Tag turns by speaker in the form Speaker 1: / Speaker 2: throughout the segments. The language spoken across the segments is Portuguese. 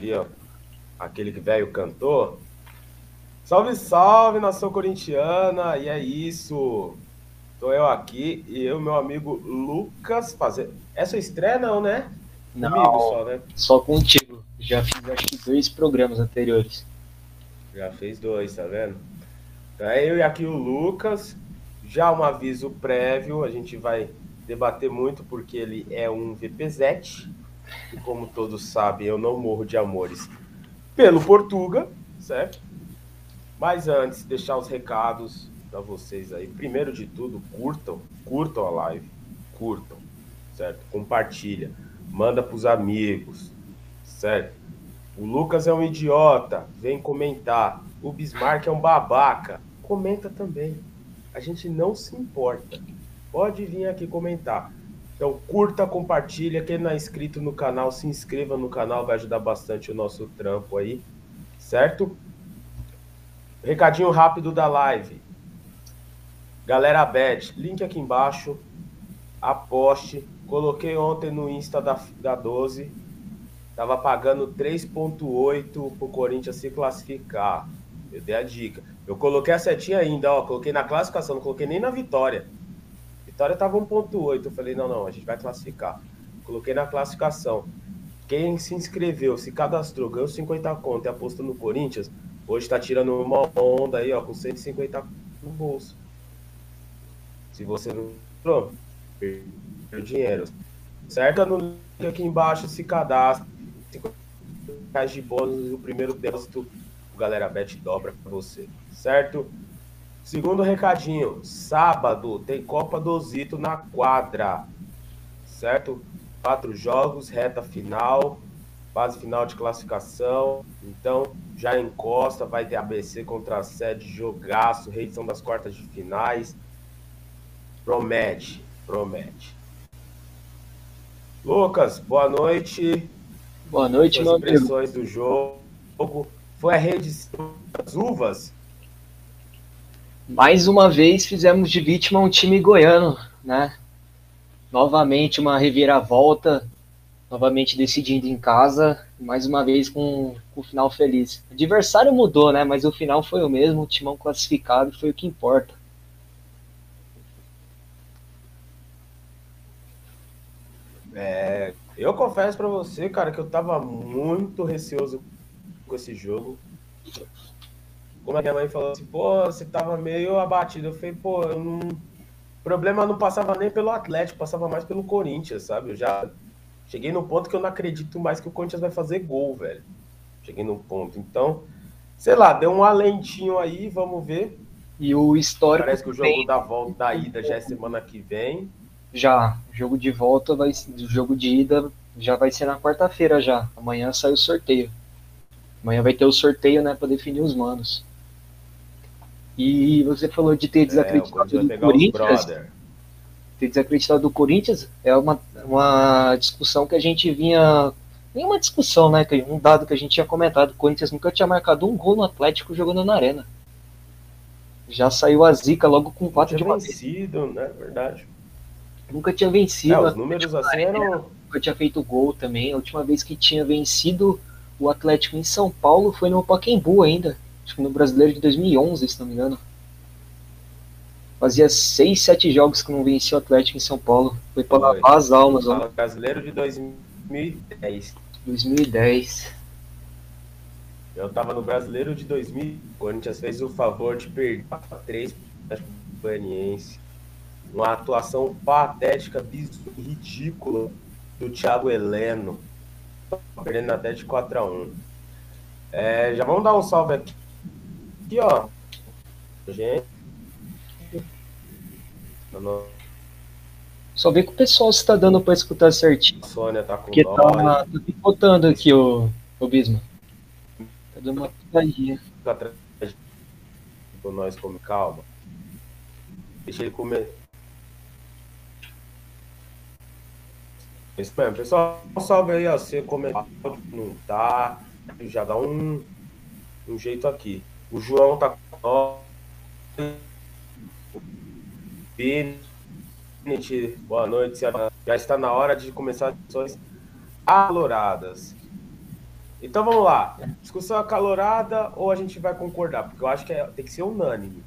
Speaker 1: diria aquele velho cantor. Salve, salve, nação corintiana! E é isso. Tô eu aqui e eu, meu amigo Lucas, fazer. Essa estreia não, né?
Speaker 2: Não, Comigo só, né? Só contigo. Já fiz acho que dois programas anteriores.
Speaker 1: Já fez dois, tá vendo? Então é eu e aqui o Lucas. Já um aviso prévio, a gente vai debater muito porque ele é um VPZ. E como todos sabem, eu não morro de amores pelo Portuga, certo? Mas antes, deixar os recados para vocês aí. Primeiro de tudo, curtam, curtam a live, curtam, certo? Compartilha, manda para os amigos, certo? O Lucas é um idiota, vem comentar. O Bismarck é um babaca, comenta também. A gente não se importa. Pode vir aqui comentar. Então, curta, compartilha. Quem não é inscrito no canal, se inscreva no canal, vai ajudar bastante o nosso trampo aí, certo? Recadinho rápido da live. Galera Bet, link aqui embaixo. Aposte. Coloquei ontem no Insta da, da 12. Tava pagando 3,8 pro Corinthians se classificar. Eu dei a dica. Eu coloquei a setinha ainda, ó. Coloquei na classificação, não coloquei nem na vitória. Vitória tava 1,8. Eu falei, não, não, a gente vai classificar. Coloquei na classificação. Quem se inscreveu, se cadastrou, ganhou 50 conto e apostou no Corinthians, hoje tá tirando uma onda aí, ó, com 150 no bolso. Se você não entrou, perdeu dinheiro. Cerca no link aqui embaixo, se cadastra. 50 reais de bônus o primeiro depósito, o Galera Bet dobra para você, certo? Segundo recadinho, sábado tem Copa do Zito na quadra, certo? Quatro jogos, reta final, fase final de classificação. Então, já encosta, vai ter ABC contra a sede, jogaço, reedição das quartas de finais. Promete, promete. Lucas, boa noite.
Speaker 2: Boa noite,
Speaker 1: amigo. impressões do jogo. Foi a rede das uvas?
Speaker 2: Mais uma vez fizemos de vítima um time goiano, né? Novamente uma reviravolta, novamente decidindo em casa, mais uma vez com, o final feliz. O adversário mudou, né? Mas o final foi o mesmo, o timão classificado foi o que importa.
Speaker 1: É, eu confesso para você, cara, que eu tava muito receoso com esse jogo. Como a minha mãe falou assim, pô, você tava meio abatido. Eu falei, pô, eu não... o problema não passava nem pelo Atlético, passava mais pelo Corinthians, sabe? Eu já cheguei no ponto que eu não acredito mais que o Corinthians vai fazer gol, velho. Cheguei no ponto. Então, sei lá, deu um alentinho aí, vamos ver.
Speaker 2: E o histórico.
Speaker 1: Parece que o jogo da volta da ida já é semana que vem.
Speaker 2: Já, jogo de volta vai, jogo de ida já vai ser na quarta-feira já. Amanhã sai o sorteio. Amanhã vai ter o sorteio, né, para definir os manos. E você falou de ter é, desacreditado é, do Corinthians. Ter desacreditado do Corinthians é uma, uma discussão que a gente vinha. Nenhuma discussão, né? Um dado que a gente tinha comentado. O Corinthians nunca tinha marcado um gol no Atlético jogando na arena. Já saiu a zica logo com quatro
Speaker 1: de vencido, né? Verdade.
Speaker 2: Nunca tinha vencido. É,
Speaker 1: os números assim eram.
Speaker 2: Nunca tinha feito gol também. A última vez que tinha vencido o Atlético em São Paulo foi no Pacaembu ainda. Acho que no Brasileiro de 2011, se não me engano. Fazia seis, sete jogos que não vencia o Atlético em São Paulo. Foi para lavar as almas.
Speaker 1: Ó. Brasileiro de 2010.
Speaker 2: 2010.
Speaker 1: Eu tava no Brasileiro de 2000. O Corinthians fez o favor de perder 3 para o Goianiense uma atuação patética, ridícula do Thiago Heleno, perdendo até de 4 a 1 é, Já vamos dar um salve aqui, aqui ó. Gente.
Speaker 2: Só vê que o pessoal está dando para escutar certinho. A
Speaker 1: Sônia tá com
Speaker 2: Porque dó. tá, tá picotando aqui o, o Bisma. Tá dando uma picadinha. Fica atrás
Speaker 1: nós come calma. Deixa ele comer. Isso mesmo, pessoal. Salve aí, ó. Você comentou não tá. Já dá um, um jeito aqui. O João tá com Boa noite. Já está na hora de começar as acaloradas. Então vamos lá. Discussão acalorada ou a gente vai concordar? Porque eu acho que é, tem que ser unânime.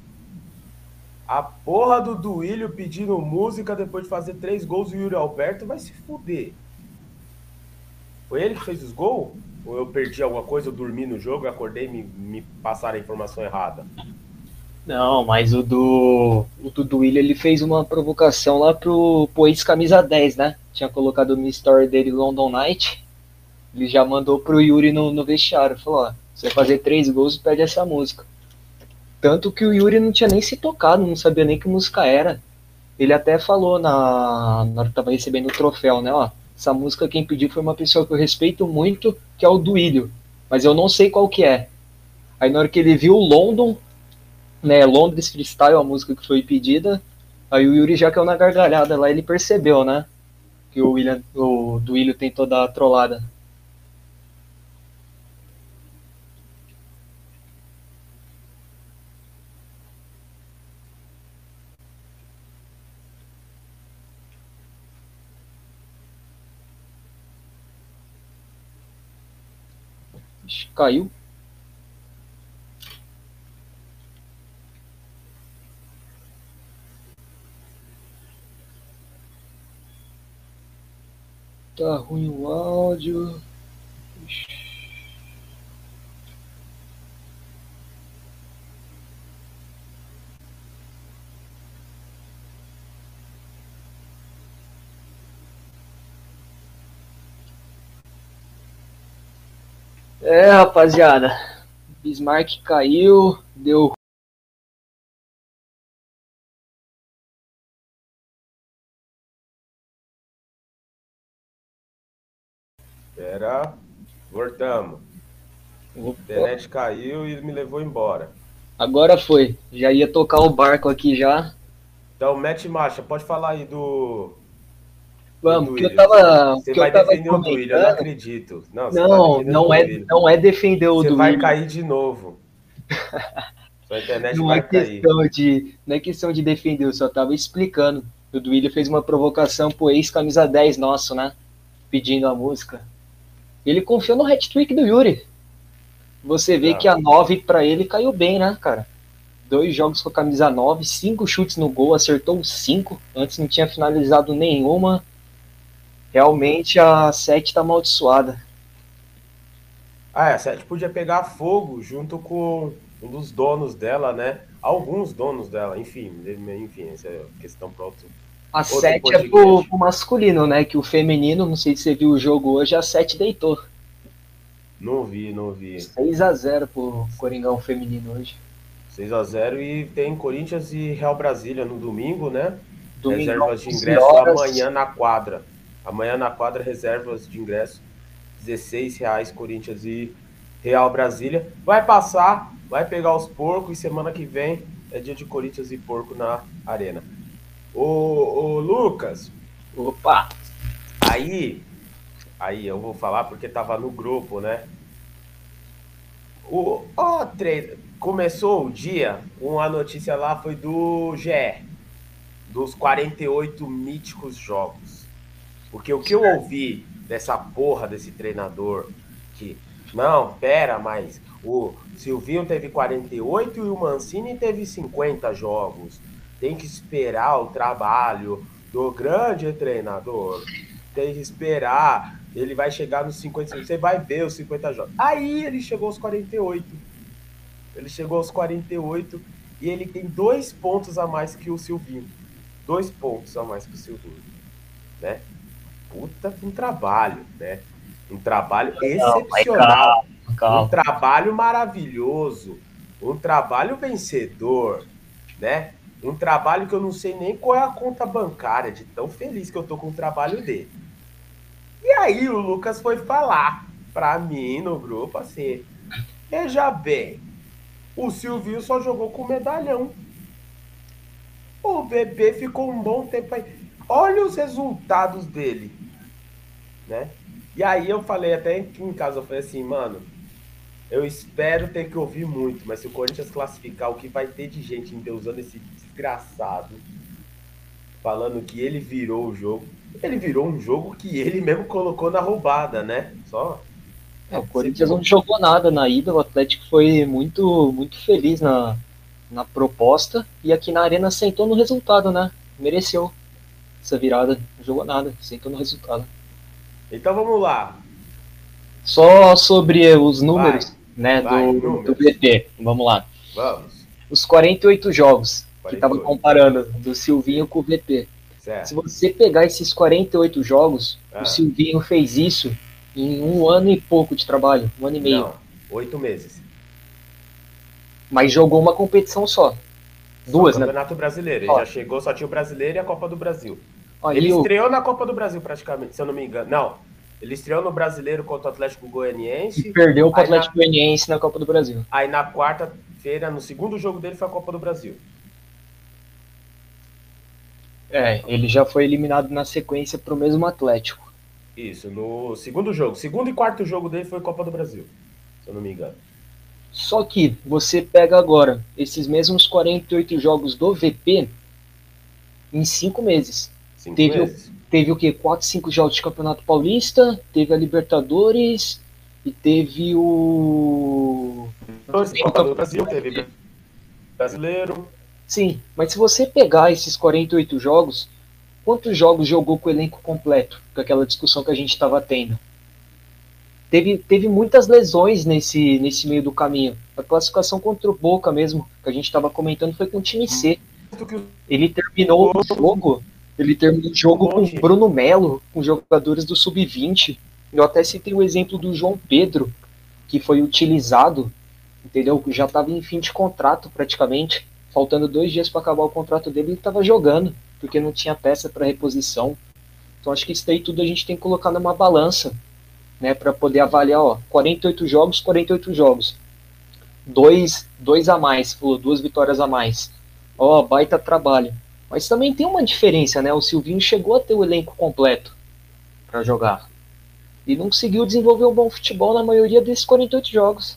Speaker 1: A porra do Duílio pedindo música depois de fazer três gols do Yuri Alberto vai se fuder. Foi ele que fez os gols? Ou eu perdi alguma coisa, eu dormi no jogo, acordei e me, me passaram a informação errada?
Speaker 2: Não, mas o do o do Duílio, ele fez uma provocação lá pro, pro ex-camisa 10, né? Tinha colocado no story dele London Night. Ele já mandou pro Yuri no, no vestiário. Falou, ó, você vai fazer três gols pede essa música. Tanto que o Yuri não tinha nem se tocado, não sabia nem que música era. Ele até falou na, na hora que tava recebendo o troféu, né? Ó, essa música quem pediu foi uma pessoa que eu respeito muito, que é o Duílio. Mas eu não sei qual que é. Aí na hora que ele viu London, né, Londres Freestyle, a música que foi pedida, aí o Yuri já caiu na gargalhada lá, ele percebeu, né? Que o William, o Duílio tentou dar a trollada. Caiu. Tá ruim o áudio. É, rapaziada. Bismarck caiu, deu
Speaker 1: Espera. Voltamos. A internet caiu e me levou embora.
Speaker 2: Agora foi. Já ia tocar o barco aqui já.
Speaker 1: Então, mete marcha. Pode falar aí do.
Speaker 2: Vamos, porque eu tava.
Speaker 1: Você vai
Speaker 2: eu tava
Speaker 1: defender o Duílio, eu não acredito. Não, você
Speaker 2: Não,
Speaker 1: tá
Speaker 2: não é,
Speaker 1: Duílio.
Speaker 2: não é defender o
Speaker 1: Você
Speaker 2: Duílio.
Speaker 1: vai cair de novo. Sua internet
Speaker 2: Não
Speaker 1: vai
Speaker 2: é
Speaker 1: cair.
Speaker 2: questão de, não é questão de defender, eu só tava explicando. O Duílio fez uma provocação pro ex-camisa 10 nosso, né? Pedindo a música. Ele confiou no hat-trick do Yuri. Você vê
Speaker 1: Ah.
Speaker 2: que a 9 pra ele caiu bem, né, cara? Dois jogos com a camisa 9, cinco chutes no gol, acertou cinco. Antes não tinha finalizado nenhuma. Realmente a 7 tá amaldiçoada.
Speaker 1: Ah, é, a Sete podia pegar fogo junto com um dos donos dela, né? Alguns donos dela, enfim, enfim, essa é questão para outro.
Speaker 2: A
Speaker 1: Outro
Speaker 2: 7 é pro, pro masculino, né? Que o feminino, não sei se você viu o jogo hoje, a 7 deitou.
Speaker 1: Não vi, não vi.
Speaker 2: 6x0 pro Coringão feminino hoje.
Speaker 1: 6x0 e tem Corinthians e Real Brasília no domingo, né?
Speaker 2: Domingão,
Speaker 1: reservas de
Speaker 2: 11
Speaker 1: ingresso
Speaker 2: horas.
Speaker 1: amanhã na quadra. Amanhã na quadra, reservas de ingresso. 16 reais Corinthians e Real Brasília. Vai passar, vai pegar os porcos e semana que vem é dia de Corinthians e porco na arena. Ô, ô Lucas,
Speaker 2: Opa!
Speaker 1: aí, aí eu vou falar porque tava no grupo, né? O ó, treino, começou o dia, uma notícia lá foi do GE, dos 48 míticos jogos. Porque o que eu ouvi dessa porra desse treinador que não, pera, mas o Silvinho teve 48 e o Mancini teve 50 jogos. Tem que esperar o trabalho do grande treinador. Tem que esperar. Ele vai chegar nos 50. Você vai ver os 50 jogos. Aí ele chegou aos 48. Ele chegou aos 48 e ele tem dois pontos a mais que o Silvinho. Dois pontos a mais que o Silvinho. Né? Puta um trabalho, né? Um trabalho excepcional. Um trabalho maravilhoso, um trabalho vencedor, né? Um trabalho que eu não sei nem qual é a conta bancária, de tão feliz que eu tô com o trabalho dele. E aí o Lucas foi falar pra mim no grupo assim: Veja bem, o Silvio só jogou com medalhão. O bebê ficou um bom tempo aí. Olha os resultados dele, né? E aí eu falei até em casa, eu falei assim, mano, eu espero ter que ouvir muito, mas se o Corinthians classificar, o que vai ter de gente endeusando esse desgraçado, falando que ele virou o jogo. ele virou um jogo que ele mesmo colocou na roubada, né? Só.
Speaker 2: É, o Corinthians não jogou nada na ida, o Atlético foi muito, muito feliz na, na proposta e aqui na Arena sentou no resultado, né? Mereceu essa virada, não jogou nada, sentou no resultado.
Speaker 1: Então vamos lá.
Speaker 2: Só sobre os números, vai, né, vai, do, números. do BP. Vamos lá.
Speaker 1: Vamos.
Speaker 2: Os 48 jogos 48. que estava comparando do Silvinho com o VP. Certo. Se você pegar esses 48 jogos, ah. o Silvinho fez isso em um ano e pouco de trabalho, um ano e meio. Não,
Speaker 1: oito meses.
Speaker 2: Mas jogou uma competição só. Duas,
Speaker 1: só né? Campeonato Brasileiro. Ele ó. já chegou, só tinha o Brasileiro e a Copa do Brasil. Ó, ele estreou na Copa do Brasil praticamente, se eu não me engano. Não, ele estreou no Brasileiro contra o Atlético Goianiense.
Speaker 2: E perdeu para o Atlético na... Goianiense na Copa do Brasil.
Speaker 1: Aí na quarta-feira, no segundo jogo dele, foi a Copa do Brasil.
Speaker 2: É, ele já foi eliminado na sequência para o mesmo Atlético.
Speaker 1: Isso, no segundo jogo. Segundo e quarto jogo dele foi Copa do Brasil, se eu não me engano.
Speaker 2: Só que você pega agora esses mesmos 48 jogos do VP em cinco meses. Cinco teve, teve o que? 4, 5 jogos de Campeonato Paulista, teve a Libertadores e teve o.
Speaker 1: Copa do Brasil, teve brasileiro.
Speaker 2: Sim, mas se você pegar esses 48 jogos, quantos jogos jogou com o elenco completo? Com aquela discussão que a gente estava tendo. Teve, teve muitas lesões nesse, nesse meio do caminho. A classificação contra o Boca mesmo, que a gente estava comentando, foi com o time C. Ele terminou o jogo. Ele terminou o jogo com Bruno Melo, com jogadores do Sub-20. Eu até citei o exemplo do João Pedro, que foi utilizado, entendeu? Já estava em fim de contrato praticamente faltando dois dias para acabar o contrato dele, ele estava jogando, porque não tinha peça para reposição. Então acho que isso daí tudo a gente tem que colocar numa balança, né, para poder avaliar, ó, 48 jogos, 48 jogos. Dois, dois a mais, falou, duas vitórias a mais. Ó, baita trabalho. Mas também tem uma diferença, né? O Silvinho chegou a ter o elenco completo para jogar. E não conseguiu desenvolver um bom futebol na maioria desses 48 jogos.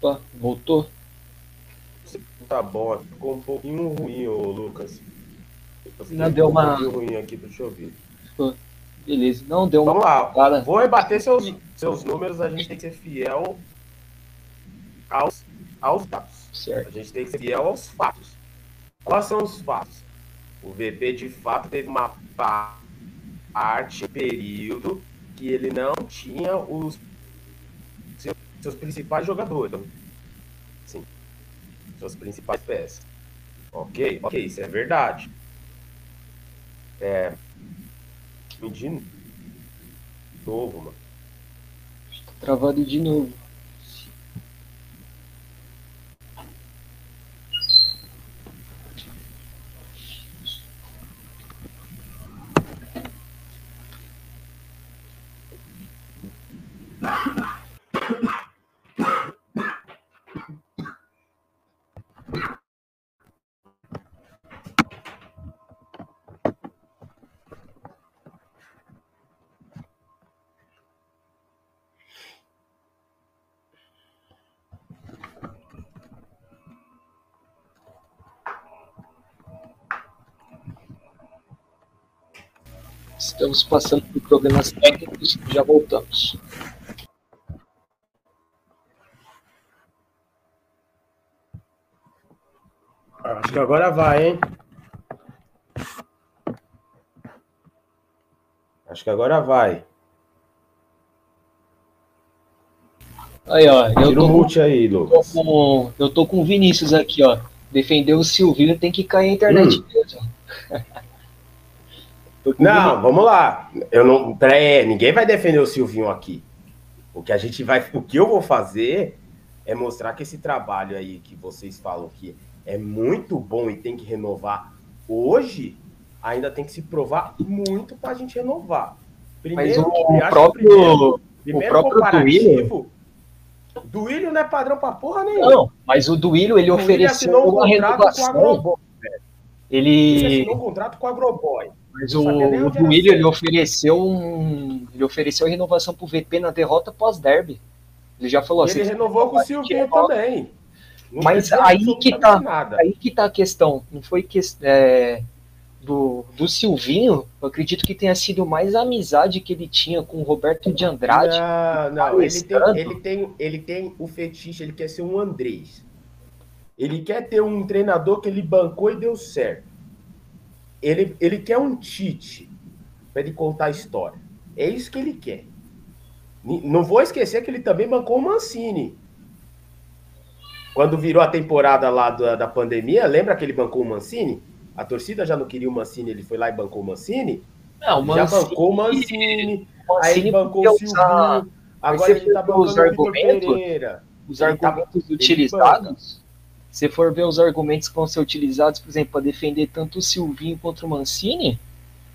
Speaker 2: Opa, voltou?
Speaker 1: Tá bom, ficou um pouquinho ruim, ô Lucas.
Speaker 2: Não deu uma.
Speaker 1: Um ruim aqui, deixa eu ouvir.
Speaker 2: Beleza, não deu
Speaker 1: Vamos uma. Vamos lá, cara. vou rebater seus, seus números, a gente tem que ser fiel aos, aos dados.
Speaker 2: Certo.
Speaker 1: A gente tem que ser fiel aos fatos. Quais são os fatos? O VP de fato teve uma parte, período, que ele não tinha os seus principais jogadores. Sim. Suas principais peças. Ok, ok, isso é verdade. É. De novo, mano.
Speaker 2: Tá travado de novo. Estamos passando por problemas técnicos e já voltamos.
Speaker 1: Acho que agora vai, hein? Acho que agora vai.
Speaker 2: Aí, ó. Eu
Speaker 1: Tira tô, o mute aí, Lucas.
Speaker 2: Tô com, eu tô com o Vinícius aqui, ó. Defender o Silvio tem que cair a internet hum. mesmo.
Speaker 1: Não, vamos lá. Eu não, peraí, ninguém vai defender o Silvinho aqui. O que a gente vai, o que eu vou fazer é mostrar que esse trabalho aí que vocês falam que é muito bom e tem que renovar hoje, ainda tem que se provar muito para a gente renovar.
Speaker 2: Primeiro, Mas o próprio, primeiro,
Speaker 1: primeiro o próprio Duílio... Duílio não é padrão para porra nenhuma. Não,
Speaker 2: mas o Duílio ele o ofereceu um uma renovação. Ele... ele assinou
Speaker 1: um contrato com a Agroboy.
Speaker 2: Mas o, o Duílio ele ofereceu um, ele ofereceu renovação pro VP na derrota pós-derby. Ele já falou
Speaker 1: assim. Ele renovou com o Silvinho também.
Speaker 2: Não Mas aí que tá, nada. aí que tá a questão. Não foi que é, do, do Silvinho, eu acredito que tenha sido mais a amizade que ele tinha com o Roberto de Andrade.
Speaker 1: Não, não, ele tem, ele, tem, ele tem o fetiche, ele quer ser um Andrés. Ele quer ter um treinador que ele bancou e deu certo. Ele, ele quer um Tite para ele contar a história. É isso que ele quer. Não vou esquecer que ele também bancou o Mancini. Quando virou a temporada lá da, da pandemia, lembra que ele bancou o Mancini? A torcida já não queria o Mancini, ele foi lá e bancou o Mancini? Não, o Mancini, já bancou o Mancini, Mancini aí bancou o Silvinho, agora ele tá bancando os
Speaker 2: argumentos, Pereira. Os ele tá argumentos tá, utilizados, se for ver os argumentos que vão ser utilizados, por exemplo, para defender tanto o Silvinho contra o Mancini,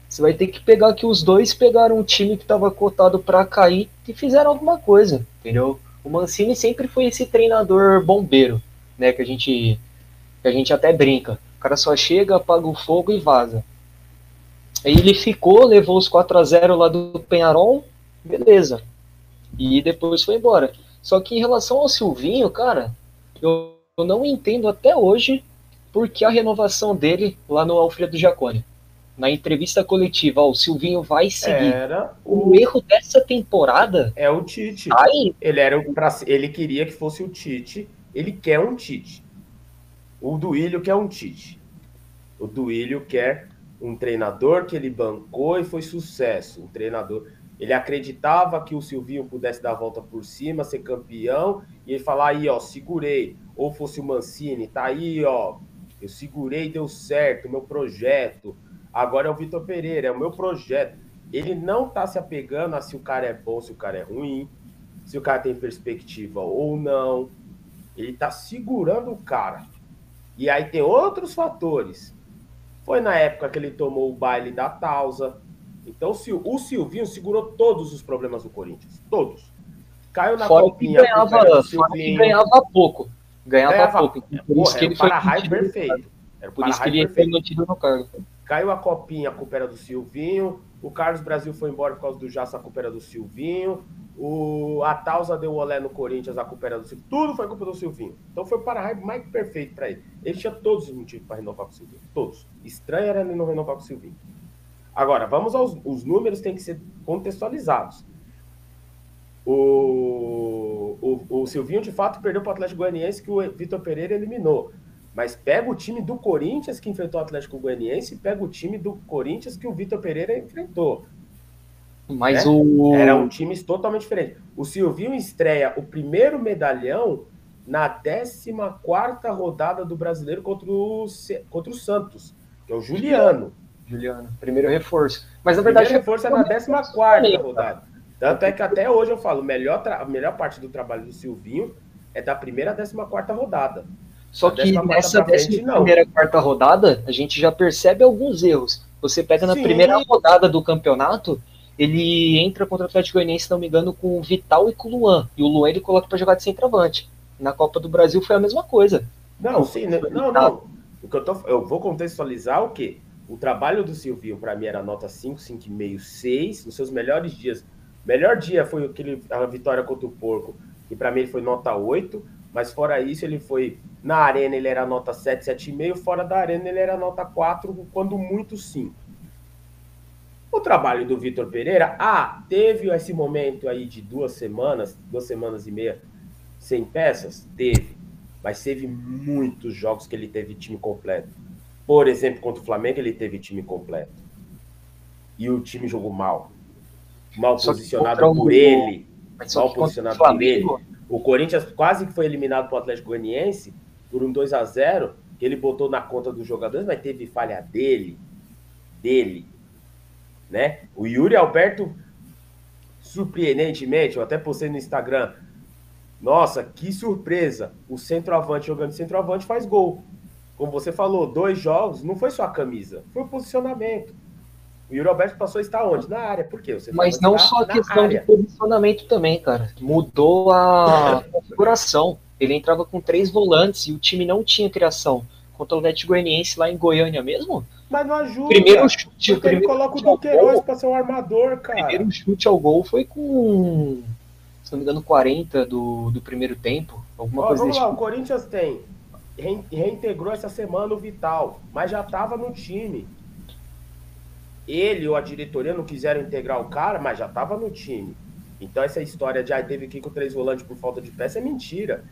Speaker 2: você vai ter que pegar que os dois pegaram um time que estava cotado para cair e fizeram alguma coisa, entendeu? O Mancini sempre foi esse treinador bombeiro, né, que a gente que a gente até brinca cara só chega, apaga o fogo e vaza. Aí ele ficou, levou os 4 a 0 lá do Penharol, beleza. E depois foi embora. Só que em relação ao Silvinho, cara, eu, eu não entendo até hoje por que a renovação dele lá no Alfredo Jacone. Na entrevista coletiva, ó, o Silvinho vai seguir.
Speaker 1: Era
Speaker 2: o... o erro dessa temporada
Speaker 1: é o Tite. Aí, ele era pra... ele queria que fosse o Tite. Ele quer um Tite. O Duílio quer um Tite. O Duílio quer um treinador que ele bancou e foi sucesso. Um treinador. Ele acreditava que o Silvinho pudesse dar a volta por cima, ser campeão, e ele falar aí, ó, segurei. Ou fosse o Mancini, tá aí, ó. Eu segurei, deu certo, meu projeto. Agora é o Vitor Pereira, é o meu projeto. Ele não tá se apegando a se o cara é bom, se o cara é ruim, se o cara tem perspectiva ou não. Ele tá segurando o cara. E aí tem outros fatores. Foi na época que ele tomou o baile da Tausa. Então o Silvinho segurou todos os problemas do Corinthians. Todos. Caiu na
Speaker 2: fora copinha. Que ganhava, que ganhava pouco. Ganhava, ganhava pouco.
Speaker 1: Por isso que ele foi perfeito.
Speaker 2: Era Por isso que ele foi mantido no cargo.
Speaker 1: Caiu a copinha, a culpa era do Silvinho. O Carlos Brasil foi embora por causa do Jaça, a culpa era do Silvinho. O, a Tausa deu o olé no Corinthians, a culpa era do Silvinho. Tudo foi culpa do Silvinho. Então foi o para-raio mais perfeito para ele. Ele tinha todos os motivos para renovar com o Silvinho. Todos. Estranho era ele não renovar com o Silvinho. Agora, vamos aos os números, tem que ser contextualizados. O, o, o Silvinho, de fato, perdeu para o Atlético Goianiense que o Vitor Pereira eliminou. Mas pega o time do Corinthians que enfrentou o Atlético Goianiense e pega o time do Corinthians que o Vitor Pereira enfrentou.
Speaker 2: Mas né? o.
Speaker 1: Era um time totalmente diferente. O Silvinho estreia o primeiro medalhão na 14 rodada do brasileiro contra o, contra o Santos, que é o Juliano.
Speaker 2: Juliano, primeiro reforço.
Speaker 1: Mas na verdade. Primeiro reforço é na 14 rodada. Tanto é que até hoje eu falo, melhor a melhor parte do trabalho do Silvinho é da primeira a 14 rodada.
Speaker 2: Só que nessa décima primeira quarta rodada, a gente já percebe alguns erros. Você pega na Sim. primeira rodada do campeonato, ele entra contra o Atlético Goianiense, se não me engano, com o Vital e com o Luan. E o Luan ele coloca para jogar de centroavante. Na Copa do Brasil foi a mesma coisa.
Speaker 1: Não, sim, né? não, não. O que eu, tô, eu vou contextualizar o quê? O trabalho do Silvio, para mim, era nota 5, 5,5, 6. Nos seus melhores dias. Melhor dia foi aquele, a vitória contra o Porco, que para mim foi nota 8. Mas fora isso, ele foi. Na arena ele era nota 7, 7,5. Fora da arena ele era nota 4, quando muito 5. O trabalho do Vitor Pereira, ah, teve esse momento aí de duas semanas, duas semanas e meia sem peças? Teve. Mas teve muitos jogos que ele teve time completo. Por exemplo, contra o Flamengo, ele teve time completo. E o time jogou mal. Mal só posicionado por ele. Mal posicionado por ele. O Corinthians quase que foi eliminado para o Atlético Goianiense por um 2 a 0 que ele botou na conta dos jogadores, mas teve falha dele. Dele né? O Yuri Alberto, surpreendentemente, eu até postei no Instagram, nossa, que surpresa! O centroavante jogando centroavante faz gol. Como você falou, dois jogos, não foi só a camisa, foi o posicionamento. O Yuri Alberto passou a estar onde? Na área. Por quê?
Speaker 2: Você Mas não só a questão área. de posicionamento também, cara. Mudou a configuração. Ele entrava com três volantes e o time não tinha criação. Contra o Atlético Goianiense lá em Goiânia mesmo,
Speaker 1: mas não ajuda.
Speaker 2: Primeiro chute, o
Speaker 1: primeiro ele coloca o Duqueiroz para ser um armador, cara.
Speaker 2: O primeiro chute ao gol foi com. não me engano, 40 do, do primeiro tempo. Alguma
Speaker 1: Ó,
Speaker 2: coisa
Speaker 1: vamos lá,
Speaker 2: tipo.
Speaker 1: o Corinthians tem. Rein- Reintegrou essa semana o Vital, mas já estava no time. Ele ou a diretoria não quiseram integrar o cara, mas já estava no time. Então essa história de ah, teve que ir com três volantes por falta de peça é mentira.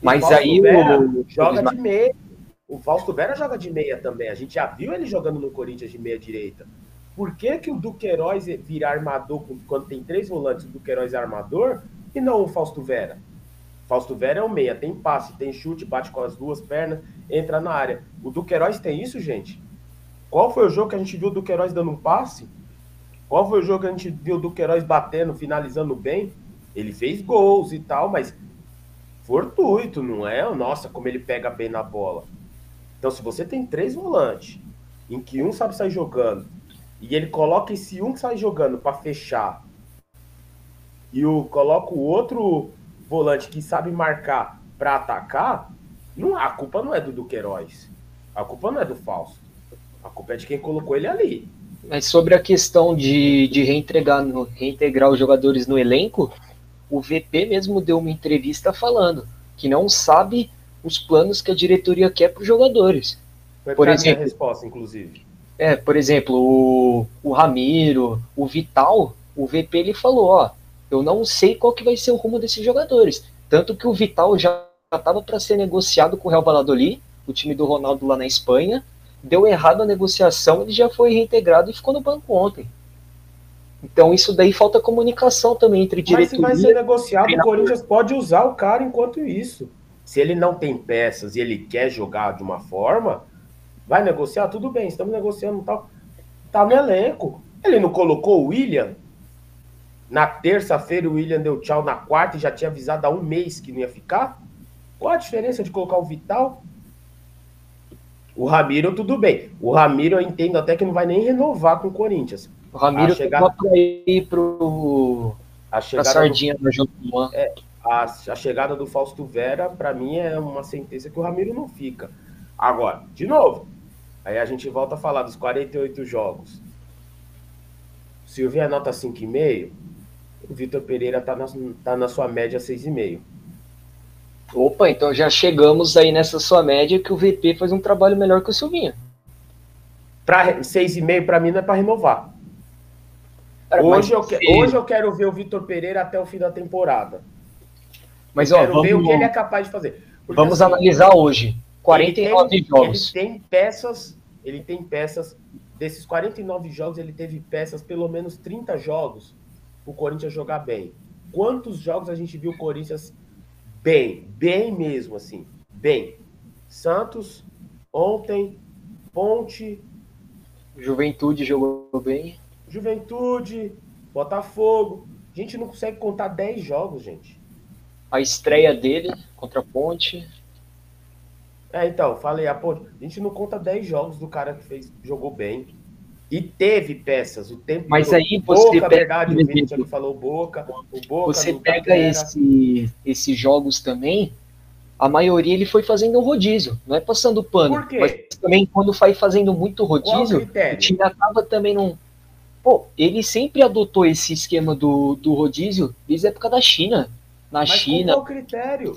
Speaker 1: O
Speaker 2: Mas
Speaker 1: Fausto
Speaker 2: aí
Speaker 1: Vera
Speaker 2: o-
Speaker 1: joga
Speaker 2: o-
Speaker 1: de meia. O Fausto Vera joga de meia também. A gente já viu ele jogando no Corinthians de meia direita. Por que, que o Duqueiroz vira armador quando tem três volantes, o Duqueiroz é armador e não o Fausto Vera? Fausto Vera é o meia, tem passe, tem chute, bate com as duas pernas, entra na área. O Duqueiroz tem isso, gente? Qual foi o jogo que a gente viu o Duqueiroz dando um passe? Qual foi o jogo que a gente viu o Duqueiroz batendo, finalizando bem? Ele fez gols e tal, mas fortuito, não é? Nossa, como ele pega bem na bola. Então, se você tem três volantes, em que um sabe sair jogando, e ele coloca esse um que sai jogando para fechar, e o coloca o outro volante que sabe marcar para atacar, não, a culpa não é do Duqueiroz. A culpa não é do Fausto. A culpa é de quem colocou ele ali.
Speaker 2: Mas sobre a questão de, de reintegrar, reintegrar os jogadores no elenco, o VP mesmo deu uma entrevista falando que não sabe os planos que a diretoria quer para os jogadores.
Speaker 1: Foi
Speaker 2: Por exemplo-
Speaker 1: resposta, inclusive.
Speaker 2: É, por exemplo, o, o Ramiro, o Vital, o VP ele falou, ó, eu não sei qual que vai ser o rumo desses jogadores. Tanto que o Vital já estava para ser negociado com o Real Valladolid, o time do Ronaldo lá na Espanha, deu errado a negociação, ele já foi reintegrado e ficou no banco ontem. Então isso daí falta comunicação também entre
Speaker 1: Mas se vai ser
Speaker 2: diretoria.
Speaker 1: negociado, o. Corinthians pode usar o cara enquanto isso. Se ele não tem peças e ele quer jogar de uma forma, vai negociar, tudo bem, estamos negociando tal. Tá no elenco. Ele não colocou o William? Na terça-feira o William deu tchau, na quarta e já tinha avisado há um mês que não ia ficar? Qual a diferença de colocar o Vital? O Ramiro, tudo bem. O Ramiro eu entendo até que não vai nem renovar com o Corinthians.
Speaker 2: O Ramiro
Speaker 1: a chegada-
Speaker 2: chegou para ir pro,
Speaker 1: A chegada do
Speaker 2: Sardinha no jogo do Luan.
Speaker 1: a, a chegada do Fausto Vera, para mim, é uma sentença que o Ramiro não fica. Agora, de novo, aí a gente volta a falar dos 48 jogos. Se eu vier nota 5,5, o Vitor Pereira tá na, tá na sua média 6,5.
Speaker 2: Opa, então já chegamos aí nessa sua média que o VP faz um trabalho melhor que o Silvinho.
Speaker 1: Pra, 6,5 para mim não é para renovar.
Speaker 2: Cara,
Speaker 1: Hoje, eu que- hoje eu quero ver o Vitor Pereira até o fim da temporada.
Speaker 2: mas
Speaker 1: Eu
Speaker 2: ó,
Speaker 1: quero ver o
Speaker 2: vamos,
Speaker 1: que ele é capaz de fazer. Porque,
Speaker 2: vamos
Speaker 1: assim,
Speaker 2: analisar hoje. 49
Speaker 1: ele tem,
Speaker 2: jogos.
Speaker 1: Ele tem peças, ele tem peças. Desses 49 jogos, ele teve peças, pelo menos 30 jogos, o Corinthians jogar bem. Quantos jogos a gente viu o Corinthians bem? Bem mesmo, assim. Bem. Santos, ontem, Ponte,
Speaker 2: Juventude jogou bem.
Speaker 1: Juventude, Botafogo. A gente não consegue contar 10 jogos, gente.
Speaker 2: A estreia dele contra a Ponte.
Speaker 1: É, então, falei, a Ponte. A gente não conta 10 jogos do cara que fez, jogou bem. E teve peças, o tempo
Speaker 2: Mas
Speaker 1: todo.
Speaker 2: aí você
Speaker 1: Boca,
Speaker 2: pega,
Speaker 1: verdade, o que falou Boca, o Boca
Speaker 2: Você pega esse, esses jogos também, a maioria ele foi fazendo um rodízio, não é passando pano.
Speaker 1: Por quê?
Speaker 2: Mas também quando vai fazendo muito
Speaker 1: o
Speaker 2: rodízio, o time acaba também num. Pô, ele sempre adotou esse esquema do, do rodízio desde a época da China. Na
Speaker 1: Mas
Speaker 2: China.
Speaker 1: qual é o critério?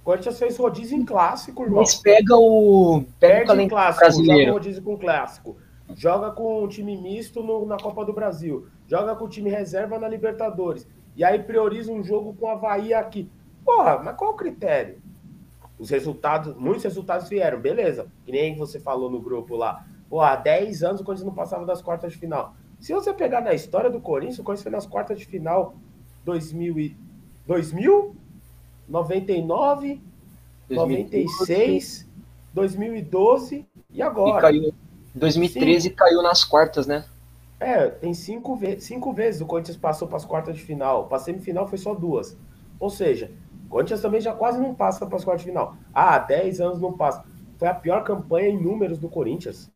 Speaker 1: O Corinthians fez rodízio em clássico, irmão.
Speaker 2: Mas pega o. Pega o
Speaker 1: Perde em
Speaker 2: calendário
Speaker 1: clássico,
Speaker 2: brasileiro.
Speaker 1: rodízio com clássico. Joga com um time misto no- na Copa do Brasil. Joga com o time reserva na Libertadores. E aí prioriza um jogo com o Havaí aqui. Porra, mas qual o critério? Os resultados, muitos resultados vieram, beleza. Que nem você falou no grupo lá. Pô, há 10 anos o Corinthians não passava das quartas de final. Se você pegar na história do Corinthians, o Corinthians foi nas quartas de final 2000, e, 2000 99, 96, 2012 e
Speaker 2: E
Speaker 1: agora.
Speaker 2: caiu. Em 2013 caiu nas quartas, né?
Speaker 1: É, tem cinco, ve cinco vezes o Corinthians passou para as quartas de final. Para semifinal foi só duas. Ou seja, o Corinthians também já quase não passa para as quartas de final. Ah, 10 anos não passa. Foi a pior campanha em números do Corinthians.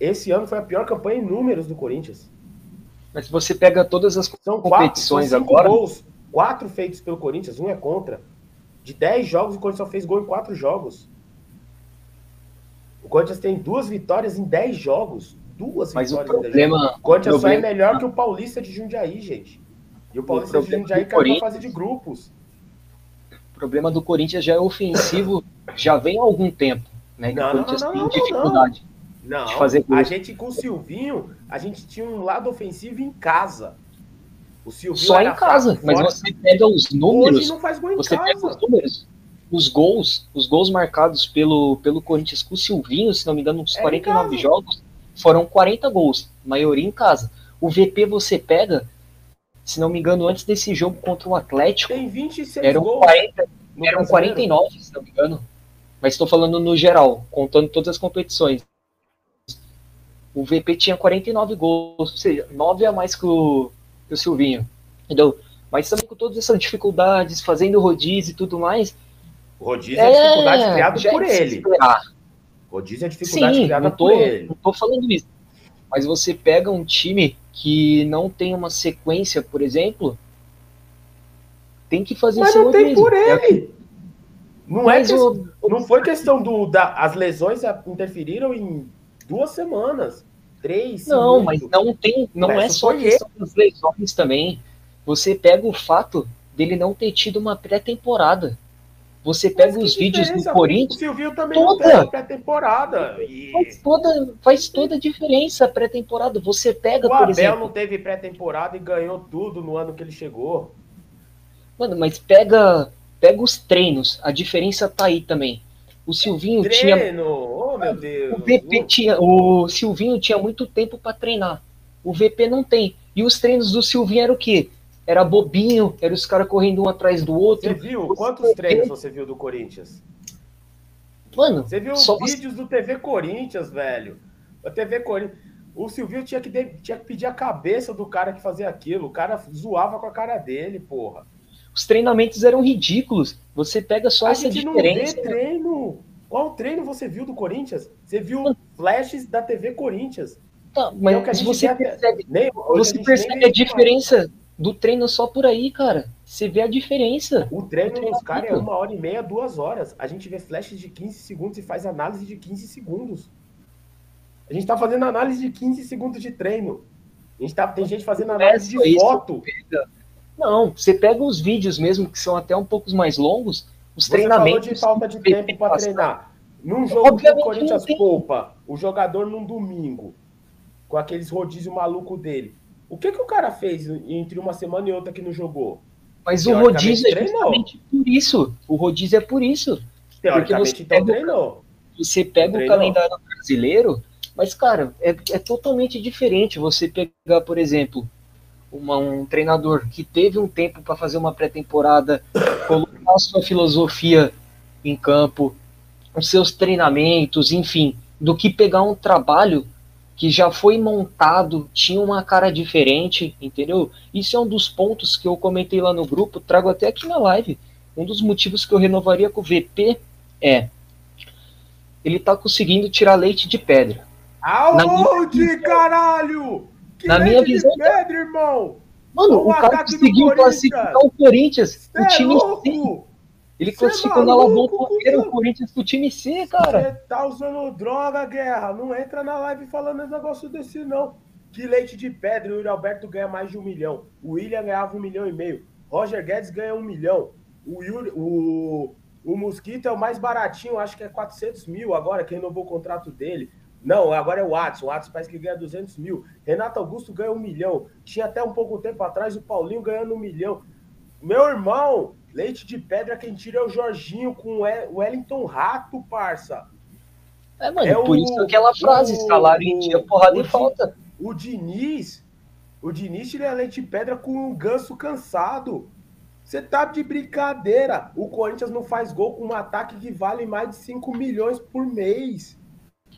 Speaker 1: Esse ano foi a pior campanha em números do Corinthians.
Speaker 2: Mas se você pega todas as
Speaker 1: São quatro, são
Speaker 2: competições
Speaker 1: cinco
Speaker 2: agora.
Speaker 1: gols. Quatro feitos pelo Corinthians, um é contra. De 10 jogos, o Corinthians só fez gol em quatro jogos. O Corinthians tem duas vitórias em 10 jogos. Duas
Speaker 2: Mas o
Speaker 1: vitórias em 10 jogos.
Speaker 2: problema.
Speaker 1: O Corinthians só é
Speaker 2: problema-
Speaker 1: melhor que o Paulista de Jundiaí, gente. E o Paulista de Jundiaí caiu na fase de grupos.
Speaker 2: O problema do Corinthians já é ofensivo, já vem há algum tempo. Né,
Speaker 1: não, não, não, não, dificuldade não, de fazer A gente com o Silvinho, a gente tinha um lado ofensivo em casa.
Speaker 2: O Silvinho Só em casa, mas você pega os números. Hoje
Speaker 1: não faz gol em
Speaker 2: você
Speaker 1: casa.
Speaker 2: pega os números. Os gols, os gols marcados pelo, pelo Corinthians com o Silvinho, se não me engano, uns é 49 jogos, foram 40 gols, maioria em casa. O VP você pega, se não me engano, antes desse jogo contra o Atlético,
Speaker 1: Tem 26
Speaker 2: eram
Speaker 1: gols
Speaker 2: 40, eram 49, se não me engano. Mas estou falando no geral, contando todas as competições. O VP tinha 49 gols, ou seja, 9 a mais que o, que o Silvinho. Entendeu? Mas também com todas essas dificuldades, fazendo rodízio e tudo mais.
Speaker 1: O rodízio é, é dificuldade criada por ele. Rodízio é dificuldade
Speaker 2: Sim,
Speaker 1: criada
Speaker 2: tô,
Speaker 1: por ele.
Speaker 2: Não tô falando isso. Mas você pega um time que não tem uma sequência, por exemplo, tem que fazer
Speaker 1: Mas não tem por
Speaker 2: é
Speaker 1: ele. É não, é que, o... não foi questão do. Da, as lesões interferiram em duas semanas. Três.
Speaker 2: Não, mas não tem. Não é só questão das lesões também. Você pega o fato dele não ter tido uma pré-temporada. Você pega os vídeos do Corinthians. O
Speaker 1: Silvio também toda, não pré-temporada. E...
Speaker 2: Faz, toda, faz toda a diferença a pré-temporada. Você pega,
Speaker 1: o
Speaker 2: por
Speaker 1: Abel
Speaker 2: exemplo.
Speaker 1: não teve pré-temporada e ganhou tudo no ano que ele chegou.
Speaker 2: Mano, mas pega, pega os treinos. A diferença tá aí também. O Silvinho
Speaker 1: Treino.
Speaker 2: tinha.
Speaker 1: Oh, meu Deus.
Speaker 2: O VP tinha. O Silvinho tinha muito tempo para treinar. O VP não tem. E os treinos do Silvinho eram o quê? Era bobinho, era os caras correndo um atrás do outro.
Speaker 1: Você viu? Quantos treinos você viu do Corinthians?
Speaker 2: Mano,
Speaker 1: você viu só... vídeos do TV Corinthians, velho? A TV Corinthians. O Silvio tinha que, de... tinha que pedir a cabeça do cara que fazia aquilo. O cara zoava com a cara dele, porra.
Speaker 2: Os treinamentos eram ridículos. Você pega só
Speaker 1: a
Speaker 2: essa
Speaker 1: gente
Speaker 2: diferença.
Speaker 1: Não vê treino. Qual treino você viu do Corinthians? Você viu flashes da TV Corinthians.
Speaker 2: Tá, mas é você percebe, nem, você percebe a diferença do treino só por aí, cara. Você vê a diferença.
Speaker 1: O treino dos caras é uma hora e meia, duas horas. A gente vê flashes de 15 segundos e faz análise de 15 segundos. A gente tá fazendo análise de 15 segundos de treino. A gente tá, tem gente fazendo análise de foto.
Speaker 2: Não, você pega os vídeos mesmo, que são até um pouco mais longos, os
Speaker 1: Você
Speaker 2: treinamentos.
Speaker 1: de falta de tempo para treinar. Num jogo Obviamente que o Corinthians poupa o jogador num domingo, com aqueles rodízio maluco dele. O que, que o cara fez entre uma semana e outra que não jogou?
Speaker 2: Mas o rodízio é justamente por isso. O rodízio é por isso.
Speaker 1: Teoricamente, Porque você então treinou.
Speaker 2: Você pega treinou. o calendário brasileiro, mas, cara, é, é totalmente diferente você pegar, por exemplo, uma, um treinador que teve um tempo para fazer uma pré-temporada, colocar a sua filosofia em campo, os seus treinamentos, enfim, do que pegar um trabalho que já foi montado, tinha uma cara diferente, entendeu? Isso é um dos pontos que eu comentei lá no grupo, trago até aqui na live. Um dos motivos que eu renovaria com o VP é ele tá conseguindo tirar leite de pedra.
Speaker 1: Aonde, minha... caralho?
Speaker 2: Que na minha visão.
Speaker 1: Pedra, irmão!
Speaker 2: Mano, o, o cara conseguiu classificar o Corinthians, o é time é Ele Cê classificou é na Lavon o Corinthians do time C, cara. Você
Speaker 1: tá usando droga, guerra. Não entra na live falando negócio desse, não. Que leite de pedra, o Yuri Alberto ganha mais de um milhão. O William ganhava um milhão e meio. Roger Guedes ganha um milhão. O, Yuri, o, o Mosquito é o mais baratinho, acho que é 400 mil agora, que renovou o contrato dele. Não, agora é o Watson. O Watson parece que ganha 200 mil. Renato Augusto ganha um milhão. Tinha até um pouco tempo atrás o Paulinho ganhando um milhão. Meu irmão, leite de pedra quem tira é o Jorginho com o Wellington Rato, parça.
Speaker 2: É, mano, é por o, isso aquela frase, o, salário em dia, porrada e falta.
Speaker 1: O Diniz, o Diniz tira leite de pedra com um ganso cansado. Você tá de brincadeira. O Corinthians não faz gol com um ataque que vale mais de 5 milhões por mês.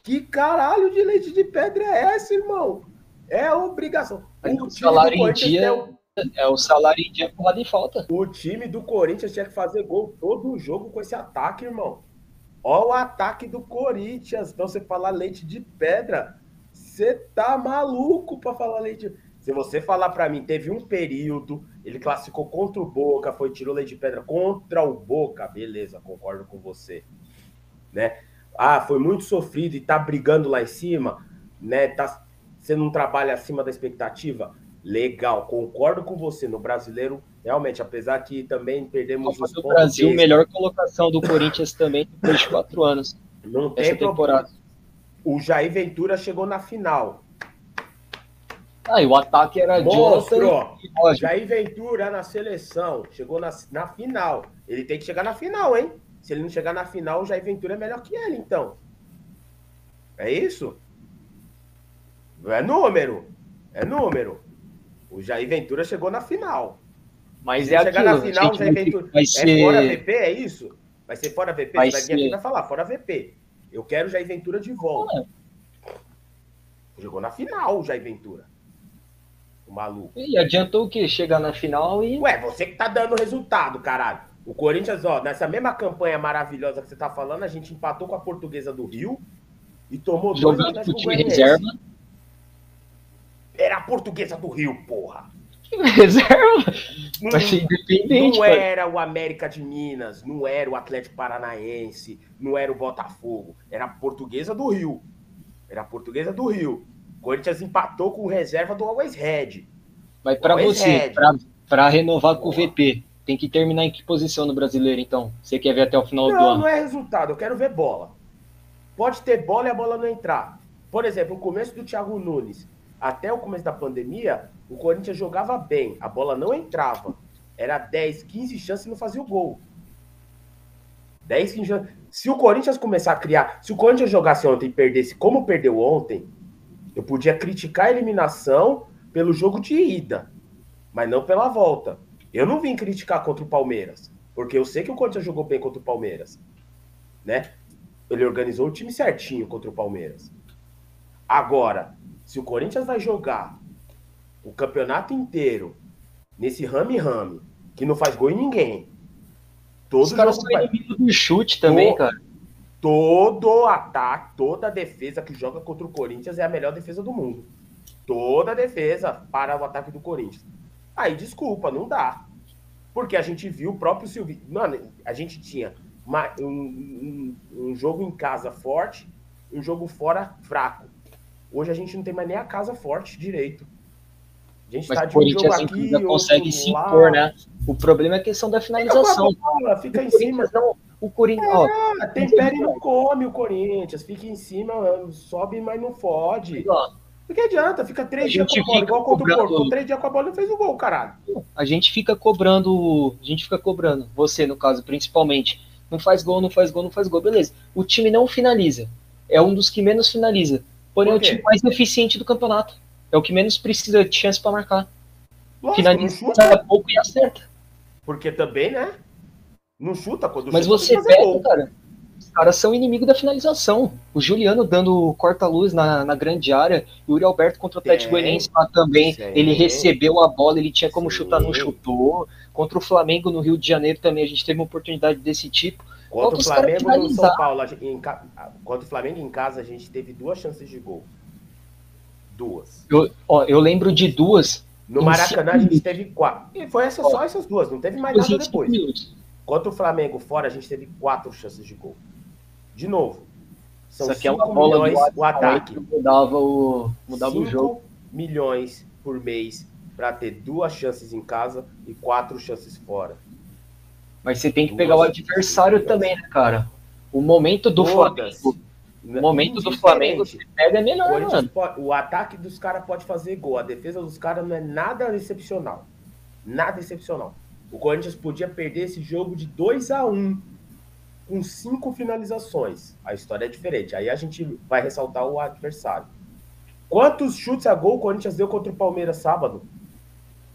Speaker 1: Que caralho de leite de pedra é essa, irmão? É obrigação.
Speaker 2: O, o salário em dia o... é o salário em dia porra de falta.
Speaker 1: O time do Corinthians tinha que fazer gol todo o jogo com esse ataque, irmão. Ó o ataque do Corinthians. Então você falar leite de pedra, você tá maluco para falar leite. Se você falar para mim, teve um período, ele classificou contra o Boca, foi tirou leite de pedra contra o Boca, beleza, concordo com você, né? ah, foi muito sofrido e tá brigando lá em cima, né? Tá sendo um trabalho acima da expectativa. Legal, concordo com você. No brasileiro, realmente, apesar que também perdemos
Speaker 2: Copa do Brasil, melhor colocação do Corinthians também depois de quatro anos.
Speaker 1: Não tem temporada. O Jair Ventura chegou na final.
Speaker 2: Ah, e o ataque era
Speaker 1: Monstro! Jair Ventura na seleção, chegou na, na final. Ele tem que chegar na final, hein? Se ele não chegar na final, o Jair Ventura é melhor que ele, então. É isso? É número. É número. O Jair Ventura chegou na final.
Speaker 2: Mas é chegar aquilo, na final, o Jair
Speaker 1: Ventura. Vai ser... É fora VP, é isso? Vai ser fora VP? Vai Você vai vir aqui e vai falar, fora VP. Eu quero o Jair Ventura de volta. Ah. Jogou na final o Jair Ventura. O maluco.
Speaker 2: E adiantou o quê? Chegar na final e.
Speaker 1: Ué, você que tá dando resultado, caralho. O Corinthians, ó, nessa mesma campanha maravilhosa que você tá falando, a gente empatou com a Portuguesa do Rio e tomou
Speaker 2: Jogando dois com o time reserva.
Speaker 1: Era a Portuguesa do Rio, porra.
Speaker 2: Reserva?
Speaker 1: Não, ser independente. Não era o América de Minas, não era o Atlético Paranaense, não era o Botafogo. Era a Portuguesa do Rio. Era a Portuguesa do Rio. O Corinthians empatou com reserva do Always Red.
Speaker 2: Mas para você, para renovar com o VP, tem que terminar em que posição no brasileiro, então? Você quer ver até o final
Speaker 1: não,
Speaker 2: do ano?
Speaker 1: Não, não é resultado, eu quero ver bola. Pode ter bola e a bola não entrar. Por exemplo, o começo do Thiago Nunes até o começo da pandemia, o Corinthians jogava bem, a bola não entrava. Era 10, 15 chances e não fazia o gol. 10, 15 chances. Se o Corinthians começar a criar. Se o Corinthians jogasse ontem e perdesse como perdeu ontem, eu podia criticar a eliminação pelo jogo de ida, mas não pela volta. Eu não vim criticar contra o Palmeiras, porque eu sei que o Corinthians jogou bem contra o Palmeiras, né? Ele organizou o time certinho contra o Palmeiras. Agora, se o Corinthians vai jogar o campeonato inteiro nesse rame-rame, que não faz gol em ninguém.
Speaker 2: Todo Os caras são inimigos do chute também, todo, cara.
Speaker 1: Todo ataque, toda defesa que joga contra o Corinthians é a melhor defesa do mundo. Toda defesa para o ataque do Corinthians. Aí, desculpa, não dá. Porque a gente viu o próprio Silvio. Mano, a gente tinha uma, um, um, um jogo em casa forte, um jogo fora fraco. Hoje a gente não tem mais nem a casa forte direito.
Speaker 2: A gente Mas tá de um jogo aqui, ainda consegue se impor, né? O problema é a questão da finalização. Fica,
Speaker 1: bola, fica em cima.
Speaker 2: Não, o Corinthians. É, ó,
Speaker 1: tempera e não come o Corinthians. Fica em cima, sobe, mas não fode. Porque adianta, fica três dias com a bola, igual contra cobrando... o Porto. Três dias com a bola e não fez o gol, caralho.
Speaker 2: A gente fica cobrando. A gente fica cobrando. Você, no caso, principalmente. Não faz gol, não faz gol, não faz gol. Beleza. O time não finaliza. É um dos que menos finaliza. Porém, é o time mais eficiente do campeonato. É o que menos precisa de chance para marcar. Lógico, Finaliza pouco e acerta.
Speaker 1: Porque também, né? Não chuta quando
Speaker 2: Mas
Speaker 1: chuta,
Speaker 2: você pega, cara. Os caras são inimigo da finalização. O Juliano dando corta-luz na, na grande área. O Yuri Alberto contra o Atlético Goianiense lá também. Sim. Ele recebeu a bola, ele tinha como Sim. chutar, não chutou. Contra o Flamengo no Rio de Janeiro também a gente teve uma oportunidade desse tipo.
Speaker 1: Contra o Flamengo no São Paulo, em, contra o Flamengo em casa, a gente teve duas chances de gol. Duas.
Speaker 2: Eu, ó, eu lembro de duas.
Speaker 1: No Maracanã a gente teve quatro. E foi essa, só essas duas, não teve mais nada depois. Minutos. Contra o Flamengo fora, a gente teve quatro chances de gol. De novo.
Speaker 2: São Isso aqui é uma bola milhões o ataque. Mudava o, mudava o jogo.
Speaker 1: milhões por mês para ter duas chances em casa e quatro chances fora.
Speaker 2: Mas você tem que pegar o adversário também, né, cara? O momento do Todas. Flamengo. O momento do Flamengo você pega é melhor, o mano.
Speaker 1: Pode, o ataque dos caras pode fazer gol. A defesa dos caras não é nada excepcional. Nada excepcional. O Corinthians podia perder esse jogo de 2 a 1 um, com cinco finalizações. A história é diferente. Aí a gente vai ressaltar o adversário. Quantos chutes a gol o Corinthians deu contra o Palmeiras sábado?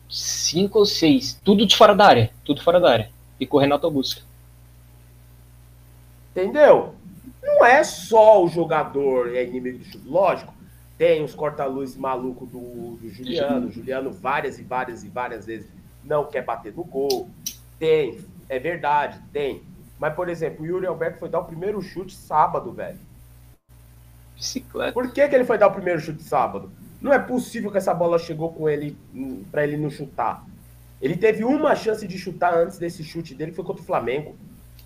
Speaker 2: Cinco ou seis. Tudo de fora da área. Tudo fora da área e com o Renato Augusto.
Speaker 1: Entendeu? Não é só o jogador é inimigo do chute. Lógico, tem os corta-luz maluco do, do Juliano. Juliano várias e várias e várias vezes não quer bater no gol. Tem, é verdade, tem. Mas, por exemplo, o Yuri Alberto foi dar o primeiro chute sábado, velho.
Speaker 2: Bicicleta.
Speaker 1: Por que, que ele foi dar o primeiro chute sábado? Não é possível que essa bola chegou com ele hum, para ele não chutar. Ele teve uma chance de chutar antes desse chute dele, que foi contra o Flamengo.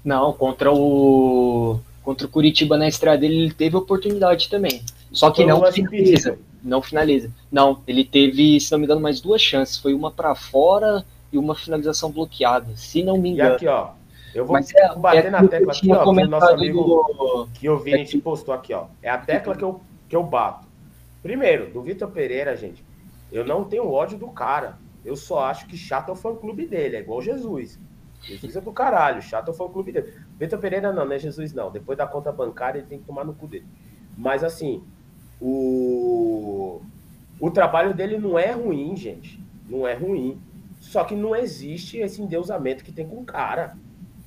Speaker 2: Não, contra o contra o Curitiba na estreia dele, ele teve oportunidade também. Só que foi não finaliza. Não finaliza. Não, ele teve, se não me engano, mais duas chances. Foi uma para fora e uma finalização bloqueada, se não me engano.
Speaker 1: E aqui, ó. Eu vou Mas é, bater é na tecla aqui, ó, que o nosso amigo do... que o Vini te postou aqui, ó. É a tecla que eu, que eu bato. Primeiro, do Vitor Pereira, gente, eu não tenho ódio do cara. Eu só acho que chato é o fã-clube dele, é igual Jesus. Jesus é do caralho, chato é o fã-clube dele. Vitor Pereira não, não é Jesus não. Depois da conta bancária, ele tem que tomar no cu dele. Mas assim, o, o trabalho dele não é ruim, gente. Não é ruim. Só que não existe esse endeusamento que tem com o cara.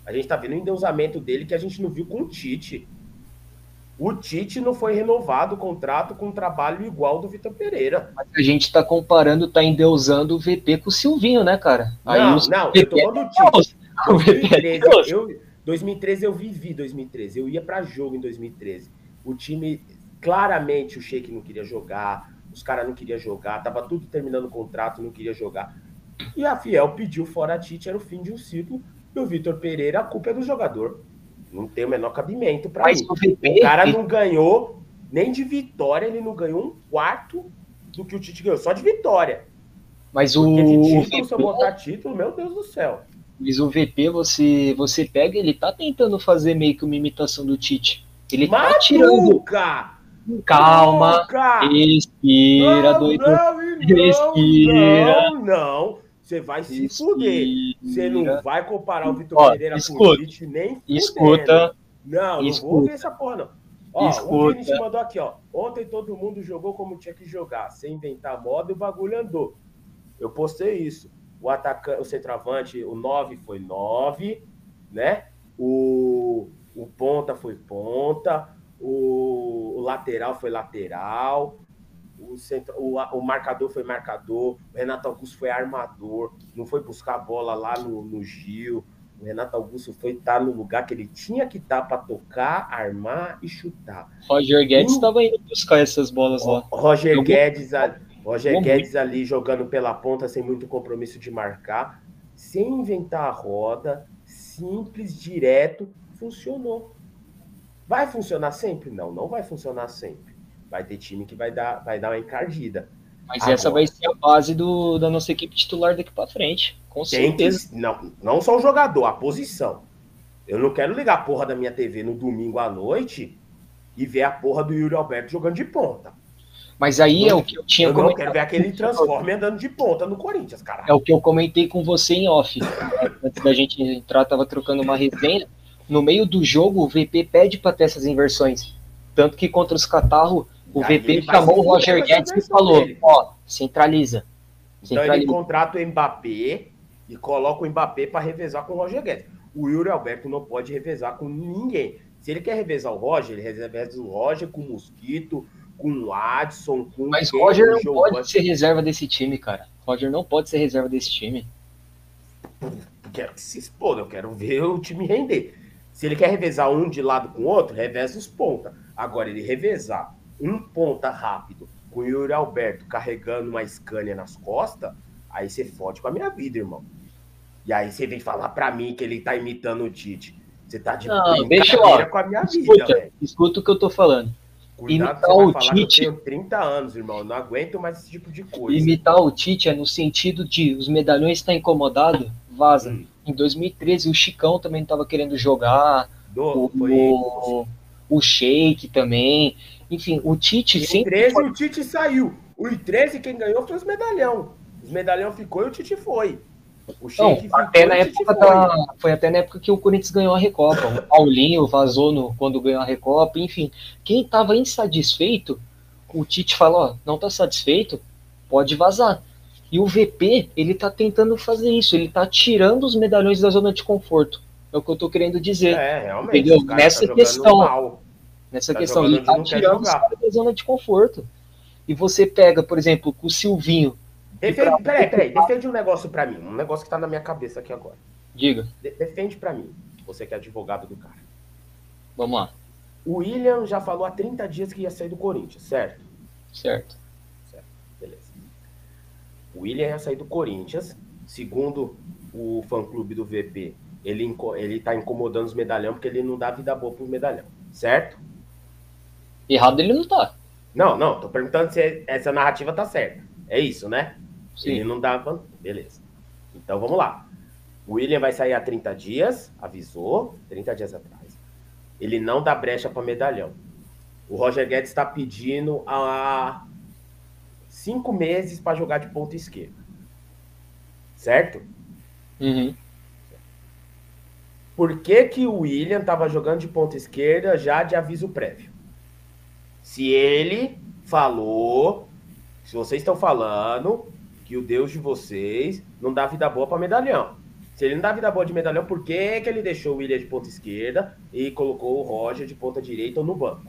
Speaker 1: A gente tá vendo o endeusamento dele que a gente não viu com o Tite. O Tite não foi renovado o contrato com um trabalho igual do Vitor Pereira.
Speaker 2: Mas a gente tá comparando, tá endeusando o VP com o Silvinho, né, cara?
Speaker 1: Aí não, não, eu tô falando do Tite. 2013, eu, 2013 eu vivi 2013. Eu ia para jogo em 2013. O time, claramente, o Sheik não queria jogar, os caras não queriam jogar, tava tudo terminando o contrato, não queria jogar. E a Fiel pediu fora a Tite, era o fim de um ciclo. E o Vitor Pereira, a culpa é do jogador. Não tem o menor cabimento para mim. O cara não ganhou nem de vitória, ele não ganhou um quarto do que o Tite ganhou, só de vitória.
Speaker 2: Mas o. Porque de
Speaker 1: título, se eu botar título, meu Deus do céu.
Speaker 2: Mas o VP, você, você pega, ele tá tentando fazer meio que uma imitação do Tite. Ele
Speaker 1: Matuca! tá tirando.
Speaker 2: Calma. Respira, não, doido. Não,
Speaker 1: respira. Não, não. Você vai se fuder. Você não vai comparar o Vitor Pereira
Speaker 2: escuta, com o Tite nem fudendo. Escuta.
Speaker 1: Não, não vou ver essa porra, não. Ó, escuta. o Vini te mandou aqui, ó. Ontem todo mundo jogou como tinha que jogar, sem inventar moda e o bagulho andou. Eu postei isso. O atacante, o centroavante, o 9 foi 9, né? O, o ponta foi ponta, o, o lateral foi lateral, o, centro, o, o, marcador foi marcador, o Renato Augusto foi armador, não foi buscar a bola lá no, no Gil. O Renato Augusto foi estar tá no lugar que ele tinha que estar tá para tocar, armar e chutar.
Speaker 2: Roger Guedes estava indo buscar essas bolas lá.
Speaker 1: Roger Guedes, Roger Guedes ali jogando pela ponta sem muito compromisso de marcar, sem inventar a roda, simples, direto, funcionou. Vai funcionar sempre? Não, não vai funcionar sempre. Vai ter time que vai dar, vai dar uma encardida.
Speaker 2: Mas Agora, essa vai ser a base do, da nossa equipe titular daqui para frente, com certeza.
Speaker 1: Que, não, não só o jogador, a posição. Eu não quero ligar a porra da minha TV no domingo à noite e ver a porra do Yuri Alberto jogando de ponta.
Speaker 2: Mas aí é o que eu tinha
Speaker 1: eu comentado. Eu quero ver aquele transforme andando de ponta no Corinthians, cara.
Speaker 2: É o que eu comentei com você em off. Antes da gente entrar, tava trocando uma resenha. No meio do jogo, o VP pede para ter essas inversões. Tanto que contra os Catarro, o VP chamou o Roger Guedes e falou: ó, centraliza.
Speaker 1: centraliza. Então ele contrata o Mbappé e coloca o Mbappé para revezar com o Roger Guedes. O Yuri Alberto não pode revezar com ninguém. Se ele quer revezar o Roger, ele reveza o Roger com o Mosquito, com o Adson, com
Speaker 2: Mas Roger não pode ser reserva desse time, cara. Roger não pode ser reserva desse time.
Speaker 1: Quero que se exploda, eu quero ver o time render. Se ele quer revezar um de lado com o outro, reveza os pontas. Agora, ele revezar um ponta rápido com o Yuri Alberto carregando uma Scania nas costas, aí você fode com a minha vida, irmão. E aí você vem falar pra mim que ele tá imitando o Tite. Você tá de
Speaker 2: não, deixa eu, com a minha escuta, vida. Escuta o que eu tô falando.
Speaker 1: Cuidado, imitar o Tite. eu tenho 30 anos, irmão. Eu não aguento mais esse tipo de coisa.
Speaker 2: Imitar o Tite é no sentido de os medalhões estão tá incomodado, vaza. Hum. Em 2013 o Chicão também estava querendo jogar. Do, o, foi... o, o Sheik também. Enfim, o Tite
Speaker 1: em
Speaker 2: sempre.
Speaker 1: Em 13 foi... o Tite saiu. O 13 quem ganhou foi os medalhão. Os medalhão ficou e o Tite foi.
Speaker 2: O Não, até na época da, foi até na época que o Corinthians ganhou a Recopa. O Paulinho vazou no, quando ganhou a Recopa, enfim. Quem estava insatisfeito, o Tite falou: ó, não está satisfeito, pode vazar. E o VP, ele tá tentando fazer isso, ele tá tirando os medalhões da zona de conforto. É o que eu tô querendo dizer.
Speaker 1: É, realmente. Entendeu?
Speaker 2: Nessa tá questão. Mal. Nessa tá questão, ele tá tirando os da zona de conforto. E você pega, por exemplo, com o Silvinho,
Speaker 1: Defende, pra... Peraí, peraí, defende um negócio para mim, um negócio que tá na minha cabeça aqui agora.
Speaker 2: Diga.
Speaker 1: De defende para mim, você que é advogado do cara.
Speaker 2: Vamos lá.
Speaker 1: O William já falou há 30 dias que ia sair do Corinthians, certo?
Speaker 2: Certo.
Speaker 1: Certo, beleza. O William ia sair do Corinthians, segundo o fã-clube do VP, ele, ele tá incomodando os medalhão porque ele não dá vida boa pros medalhão, certo?
Speaker 2: Errado ele não tá.
Speaker 1: Não, não, tô perguntando se essa narrativa tá certa. É isso, né?
Speaker 2: Sim.
Speaker 1: Ele não dava. Beleza. Então vamos lá. O William vai sair há 30 dias, avisou, 30 dias atrás. Ele não dá brecha para medalhão. O Roger Guedes está pedindo há cinco meses para jogar de ponta esquerda. Certo?
Speaker 2: Uhum.
Speaker 1: Por que, que o William estava jogando de ponta esquerda já de aviso prévio? Se ele falou, se vocês estão falando que o Deus de vocês não dá vida boa para medalhão. Se ele não dá vida boa de medalhão, por que, que ele deixou o William de ponta esquerda e colocou o Roger de ponta direita ou no banco?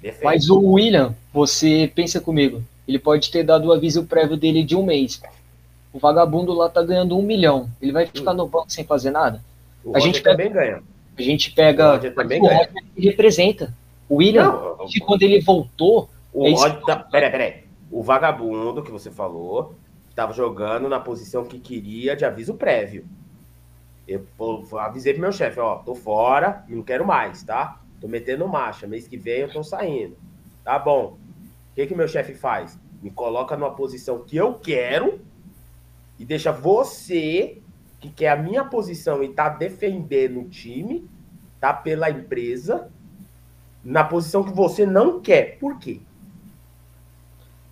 Speaker 2: Defende. Mas o William, você pensa comigo, ele pode ter dado o aviso prévio dele de um mês. O vagabundo lá tá ganhando um milhão. Ele vai ficar hum. no banco sem fazer nada?
Speaker 1: O a gente também ganha.
Speaker 2: A gente pega.
Speaker 1: O Roger também ganha.
Speaker 2: O representa. O William, não, quando ele voltou.
Speaker 1: O é Roger. Tá, peraí, peraí. O vagabundo que você falou estava jogando na posição que queria de aviso prévio. Eu, eu avisei pro meu chefe, ó, tô fora, não quero mais, tá? Tô metendo marcha, mês que vem eu tô saindo. Tá bom. O que que meu chefe faz? Me coloca numa posição que eu quero e deixa você, que quer a minha posição e tá defendendo o time, tá pela empresa, na posição que você não quer. Por quê?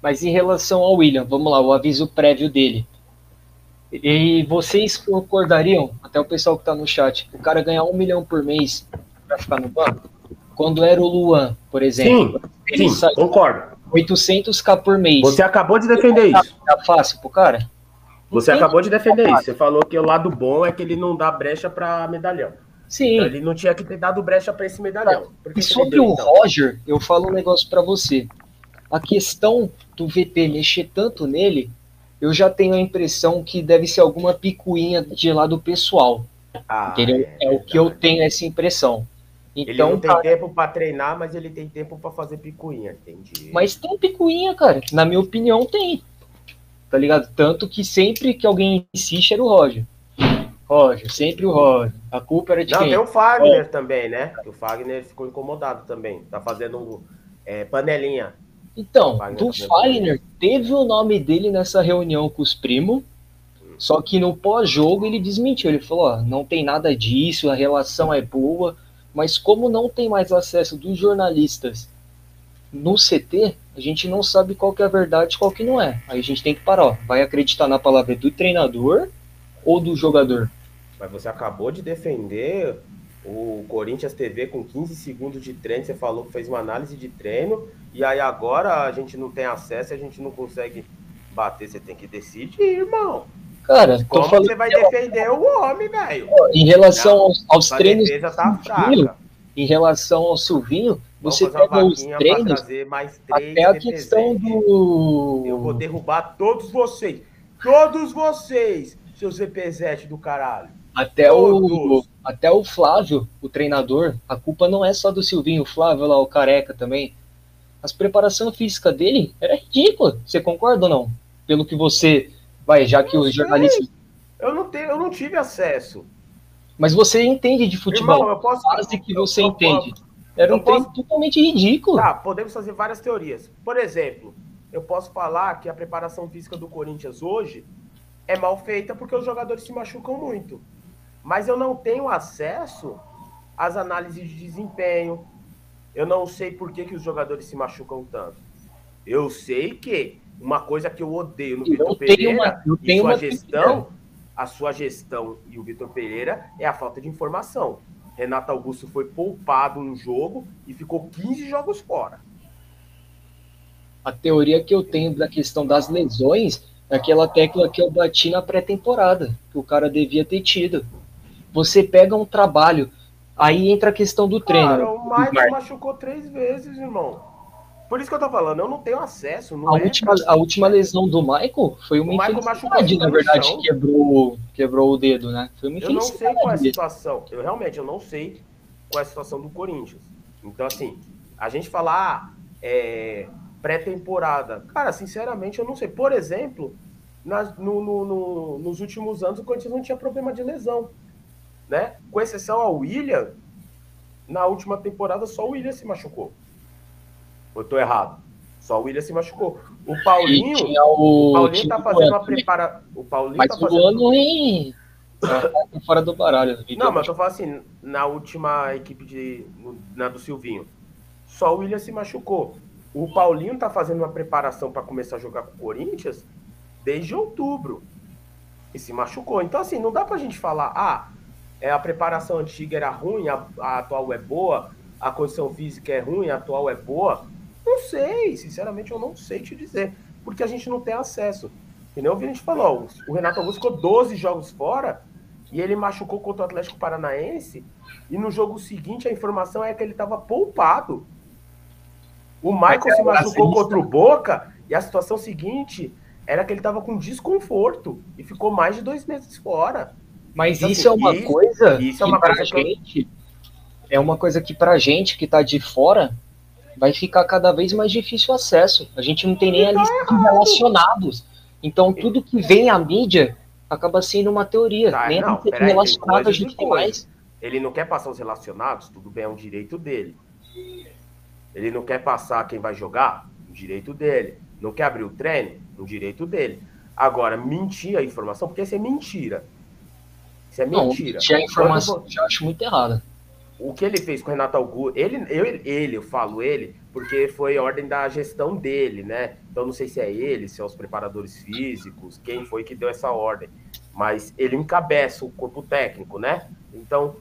Speaker 2: Mas em relação ao William, vamos lá, o aviso prévio dele. E vocês concordariam, até o pessoal que está no chat, o cara ganhar um milhão por mês para ficar no banco? Quando era o Luan, por exemplo.
Speaker 1: Sim, sim concordo.
Speaker 2: 800k por mês.
Speaker 1: Você acabou de defender isso.
Speaker 2: Tá fácil pro cara?
Speaker 1: Você acabou de defender isso. Você falou que o lado bom é que ele não dá brecha para medalhão.
Speaker 2: Sim. Então
Speaker 1: ele não tinha que ter dado brecha para esse medalhão.
Speaker 2: E sobre o então? Roger, eu falo um negócio para você. A questão do VP mexer tanto nele, eu já tenho a impressão que deve ser alguma picuinha de lado pessoal. Ah, é, é, o que eu tenho essa impressão.
Speaker 1: Então, ele não tem cara... tempo para treinar, mas ele tem tempo para fazer picuinha, entendi.
Speaker 2: Mas tem picuinha, cara. Na minha opinião, tem. Tá ligado? Tanto que sempre que alguém insiste era o Roger. Roger, sempre o Roger. A culpa era de
Speaker 1: não,
Speaker 2: quem?
Speaker 1: tem o Fagner é. também, né? O Fagner ficou incomodado também. Tá fazendo é, panelinha.
Speaker 2: Então, Fagner do Fagner, teve o nome dele nessa reunião com os primos, só que no pós-jogo ele desmentiu. Ele falou: ó, não tem nada disso, a relação é boa, mas como não tem mais acesso dos jornalistas no CT, a gente não sabe qual que é a verdade e qual que não é. Aí a gente tem que parar, ó, vai acreditar na palavra do treinador ou do jogador?
Speaker 1: Mas você acabou de defender o Corinthians TV com 15 segundos de treino, você falou que fez uma análise de treino, e aí agora a gente não tem acesso e a gente não consegue bater, você tem que decidir, irmão.
Speaker 2: Cara,
Speaker 1: como você vai defender o homem, velho?
Speaker 2: Em relação aos, aos treinos. Tá Silvinho, em relação ao Silvinho, você pega os treinos. até a questão do.
Speaker 1: Eu vou derrubar todos vocês. Todos vocês, seus VPZ do caralho.
Speaker 2: Até o, até o Flávio, o treinador, a culpa não é só do Silvinho, o Flávio lá, o careca também. As preparação física dele era ridícula. Você concorda ou não? Pelo que você. Vai, já que os jornalistas.
Speaker 1: Eu não, tenho, eu não tive acesso.
Speaker 2: Mas você entende de futebol.
Speaker 1: Irmão, eu posso,
Speaker 2: quase que você eu, entende. Era um posso... treino totalmente ridículo.
Speaker 1: Tá, podemos fazer várias teorias. Por exemplo, eu posso falar que a preparação física do Corinthians hoje é mal feita porque os jogadores se machucam muito mas eu não tenho acesso às análises de desempenho. Eu não sei por que, que os jogadores se machucam tanto. Eu sei que uma coisa que eu odeio no Vitor Pereira uma, e sua gestão, a sua gestão e o Vitor Pereira é a falta de informação. Renato Augusto foi poupado no jogo e ficou 15 jogos fora.
Speaker 2: A teoria que eu tenho da questão das lesões é aquela tecla que eu bati na pré-temporada, que o cara devia ter tido. Você pega um trabalho, aí entra a questão do treino. Cara,
Speaker 1: o Michael machucou três vezes, irmão. Por isso que eu tô falando, eu não tenho acesso. Não
Speaker 2: a,
Speaker 1: é
Speaker 2: última, a última lesão do Michael foi uma infelicidade, na verdade, quebrou, quebrou o dedo, né? Foi uma
Speaker 1: Eu não sei qual é a situação. Eu realmente eu não sei qual é a situação do Corinthians. Então, assim, a gente falar é, pré-temporada. Cara, sinceramente, eu não sei. Por exemplo, nas, no, no, no, nos últimos anos o Corinthians não tinha problema de lesão né? Com exceção ao William, na última temporada só o William se machucou. Eu tô errado. Só o William se machucou. O Paulinho. O, o, Paulinho tá fazendo uma prepara. O Paulinho
Speaker 2: mas
Speaker 1: tá
Speaker 2: fazendo. Ano em. Tá fora do baralho.
Speaker 1: Não, mas eu tô falando assim, na última equipe de. Na do Silvinho. Só o William se machucou. O Paulinho tá fazendo uma preparação para começar a jogar com o Corinthians desde outubro. E se machucou. Então, assim, não dá pra gente falar, ah, é, a preparação antiga era ruim, a, a atual é boa, a condição física é ruim, a atual é boa. Não sei, sinceramente eu não sei te dizer, porque a gente não tem acesso. Que nem o gente falou, o Renato Augusto ficou 12 jogos fora e ele machucou contra o Atlético Paranaense e no jogo seguinte a informação é que ele estava poupado. O Michael se machucou contra o Boca e a situação seguinte era que ele estava com desconforto e ficou mais de dois meses fora.
Speaker 2: Mas então, isso é uma isso, coisa isso é uma coisa gente é uma coisa que pra gente que tá de fora vai ficar cada vez mais difícil o acesso. A gente não tem nem a lista de relacionados. Então tudo que vem à mídia acaba sendo uma teoria.
Speaker 1: Tá,
Speaker 2: nem
Speaker 1: não,
Speaker 2: a relacionado a gente tem mais.
Speaker 1: Ele não quer passar os relacionados, tudo bem, é um direito dele. Ele não quer passar quem vai jogar, um direito dele. Não quer abrir o treino, um direito dele. Agora, mentir a informação, porque isso é mentira. Isso é mentira.
Speaker 2: Não, a informação eu acho muito errada.
Speaker 1: O que ele fez com o Renato Augusto, ele, eu, ele, eu falo ele, porque foi ordem da gestão dele, né? Então não sei se é ele, se é os preparadores físicos, quem foi que deu essa ordem. Mas ele encabeça o corpo técnico, né? Então,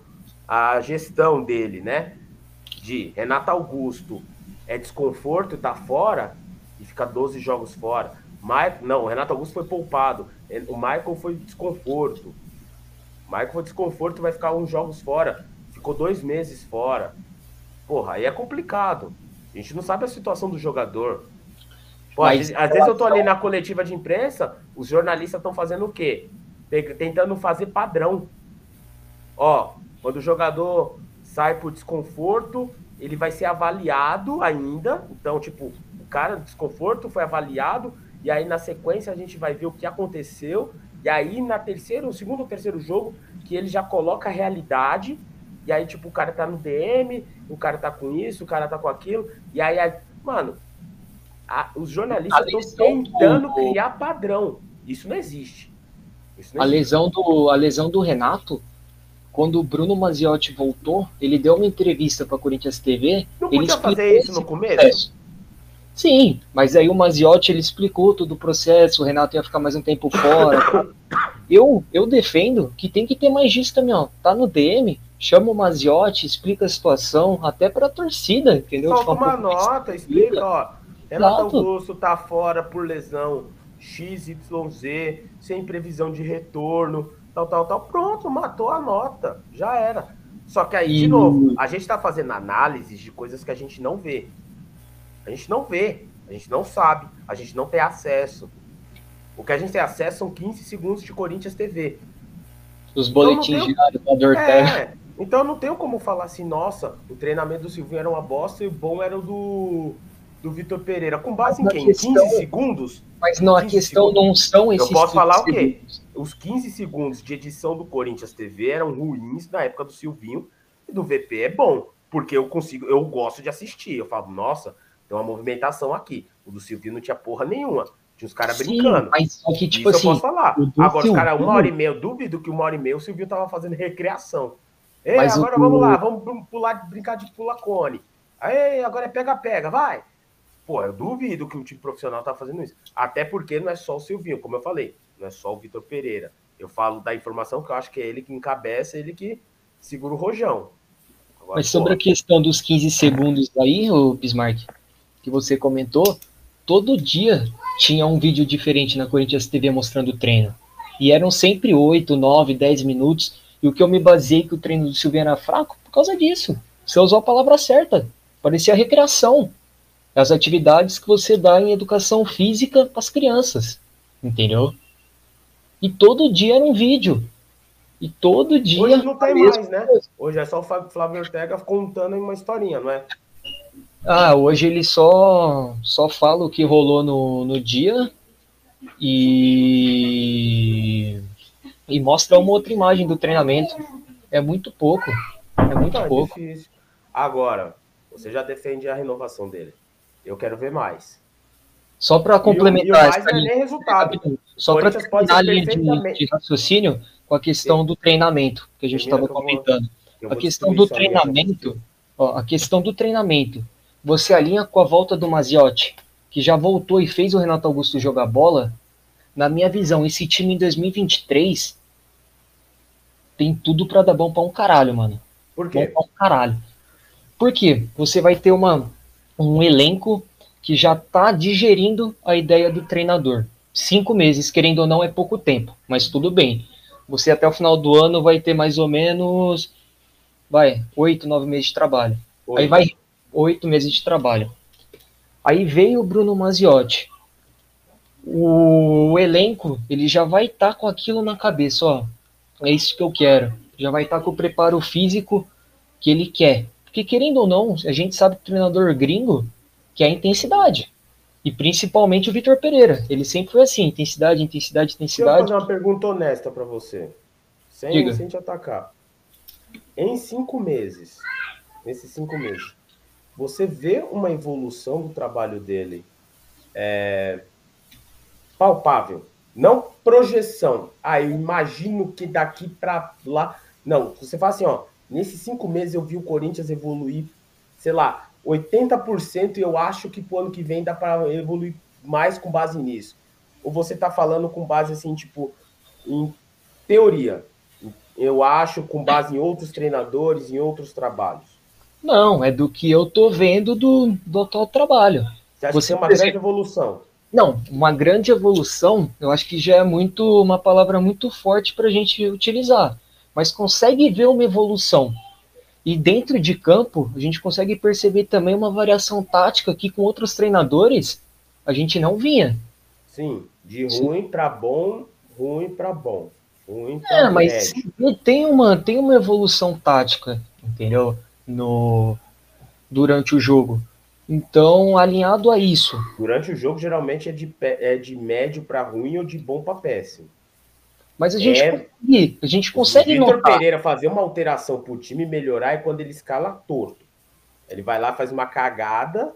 Speaker 1: a gestão dele, né? De Renato Augusto é desconforto e tá fora, e fica 12 jogos fora. Ma não, o Renato Augusto foi poupado. O Michael foi desconforto. Michael desconforto vai ficar uns jogos fora. Ficou dois meses fora. Porra, aí é complicado. A gente não sabe a situação do jogador. Pô, Mas, às, vezes eu tô ali na coletiva de imprensa, os jornalistas estão fazendo o quê? Tentando fazer padrão. Ó, quando o jogador sai por desconforto, ele vai ser avaliado ainda. Então, tipo, o cara desconforto foi avaliado, e aí na sequência a gente vai ver o que aconteceu e aí, na terceira, no segundo ou terceiro jogo, que ele já coloca a realidade. E aí, tipo, o cara tá no DM, o cara tá com isso, o cara tá com aquilo. E aí, aí mano, a, os jornalistas estão tentando do... criar padrão. Isso não existe.
Speaker 2: Isso não a, existe. Lesão do, a lesão do Renato, quando o Bruno Maziotti voltou, ele deu uma entrevista pra Corinthians TV.
Speaker 1: Não podia fazer isso no começo? Processo.
Speaker 2: Sim, mas aí o Maziotti ele explicou todo o processo, o Renato ia ficar mais um tempo fora. eu, eu defendo que tem que ter mais disso também, ó. Tá no DM, chama o Maziotti, explica a situação, até pra torcida, entendeu?
Speaker 1: Solta uma nota, explica, ó. Renato Exato. Augusto tá fora por lesão XYZ, sem previsão de retorno, tal, tal, tal. Pronto, matou a nota. Já era. Só que aí, de novo, a gente tá fazendo análises de coisas que a gente não vê. A gente não vê, a gente não sabe, a gente não tem acesso. O que a gente tem acesso são 15 segundos de Corinthians TV.
Speaker 2: Os boletins então, diários da Dortel. É,
Speaker 1: então eu não tenho como falar assim, nossa, o treinamento do Silvinho era uma bosta e o bom era o do, do Vitor Pereira. Com base mas em quem? Questão, 15 segundos?
Speaker 2: Mas não, a questão segundos. não são esses
Speaker 1: Eu posso falar o quê? Os 15 segundos de edição do Corinthians TV eram ruins na época do Silvinho e do VP é bom, porque eu consigo, eu gosto de assistir. Eu falo, nossa, tem uma movimentação aqui. O do Silvio não tinha porra nenhuma. Tinha os caras brincando.
Speaker 2: Mas só que, tipo Isso assim.
Speaker 1: Eu posso falar. Agora, os caras, uma hora e meia, eu duvido que uma hora e meia o Silvio tava fazendo recreação. Ei, mas agora o... vamos lá, vamos pular, brincar de pula cone. Aí, agora é pega-pega, vai. Pô, eu duvido que o time profissional tá fazendo isso. Até porque não é só o Silvinho, como eu falei, não é só o Vitor Pereira. Eu falo da informação que eu acho que é ele que encabeça, ele que segura o rojão.
Speaker 2: Agora, Mas sobre pô, a questão dos 15 segundos aí, o Bismarck, que você comentou, todo dia tinha um vídeo diferente na Corinthians TV mostrando o treino. E eram sempre 8, 9, 10 minutos. E o que eu me baseei que o treino do Silvio era fraco por causa disso. Você usou a palavra certa. Parecia recreação. As atividades que você dá em educação física para as crianças. Entendeu? E todo dia era um vídeo. E todo dia.
Speaker 1: Hoje não tem mais, né? Hoje é só o Flávio Ortega contando uma historinha, não é?
Speaker 2: Ah, hoje ele só, só fala o que rolou no, no dia e, e mostra uma outra imagem do treinamento. É muito pouco. É muito tá pouco.
Speaker 1: Difícil. Agora, você já defende a renovação dele? Eu quero ver mais.
Speaker 2: Só para complementar
Speaker 1: essa é linha, resultado.
Speaker 2: Só para terminar a linha de, de, raciocínio com a questão do treinamento que a gente estava comentando. a questão do treinamento, ó, a questão do treinamento, você alinha com a volta do Maziotti, que já voltou e fez o Renato Augusto jogar bola. Na minha visão, esse time em 2023 tem tudo para dar bom para um caralho, mano.
Speaker 1: Por quê?
Speaker 2: Bom pra um caralho. Por quê? Você vai ter uma, um elenco que já está digerindo a ideia do treinador. Cinco meses, querendo ou não, é pouco tempo, mas tudo bem. Você até o final do ano vai ter mais ou menos, vai, oito, nove meses de trabalho. Oito. Aí vai oito meses de trabalho. Aí veio o Bruno Maziotti. O elenco, ele já vai estar tá com aquilo na cabeça, ó. É isso que eu quero. Já vai estar tá com o preparo físico que ele quer. Porque querendo ou não, a gente sabe que o treinador gringo, que a intensidade. E principalmente o Vitor Pereira. Ele sempre foi assim: intensidade, intensidade, intensidade.
Speaker 1: Deixa eu fazer uma pergunta honesta para você. Sem, sem te atacar. Em cinco meses, nesses cinco meses, você vê uma evolução do trabalho dele é, palpável. Não projeção. Ah, eu imagino que daqui para lá. Não, você fala assim, ó. Nesses cinco meses eu vi o Corinthians evoluir, sei lá, 80% e eu acho que pro ano que vem dá para evoluir mais com base nisso. Ou você tá falando com base assim, tipo, em teoria. Eu acho com base em outros treinadores, em outros trabalhos.
Speaker 2: Não, é do que eu tô vendo do, do atual trabalho.
Speaker 1: Você acha você que é uma grande evolução?
Speaker 2: Não, uma grande evolução, eu acho que já é muito uma palavra muito forte para a gente utilizar. Mas consegue ver uma evolução. E dentro de campo, a gente consegue perceber também uma variação tática que com outros treinadores a gente não vinha.
Speaker 1: Sim, de ruim para bom, ruim para bom. Ruim
Speaker 2: pra é, mas tem uma, tem uma evolução tática, entendeu? No, durante o jogo. Então, alinhado a isso.
Speaker 1: Durante o jogo, geralmente é de, é de médio para ruim ou de bom para péssimo.
Speaker 2: Mas a gente é, consegue, a gente consegue
Speaker 1: Vitor notar. Pereira fazer uma alteração pro time melhorar é quando ele escala torto. Ele vai lá, faz uma cagada,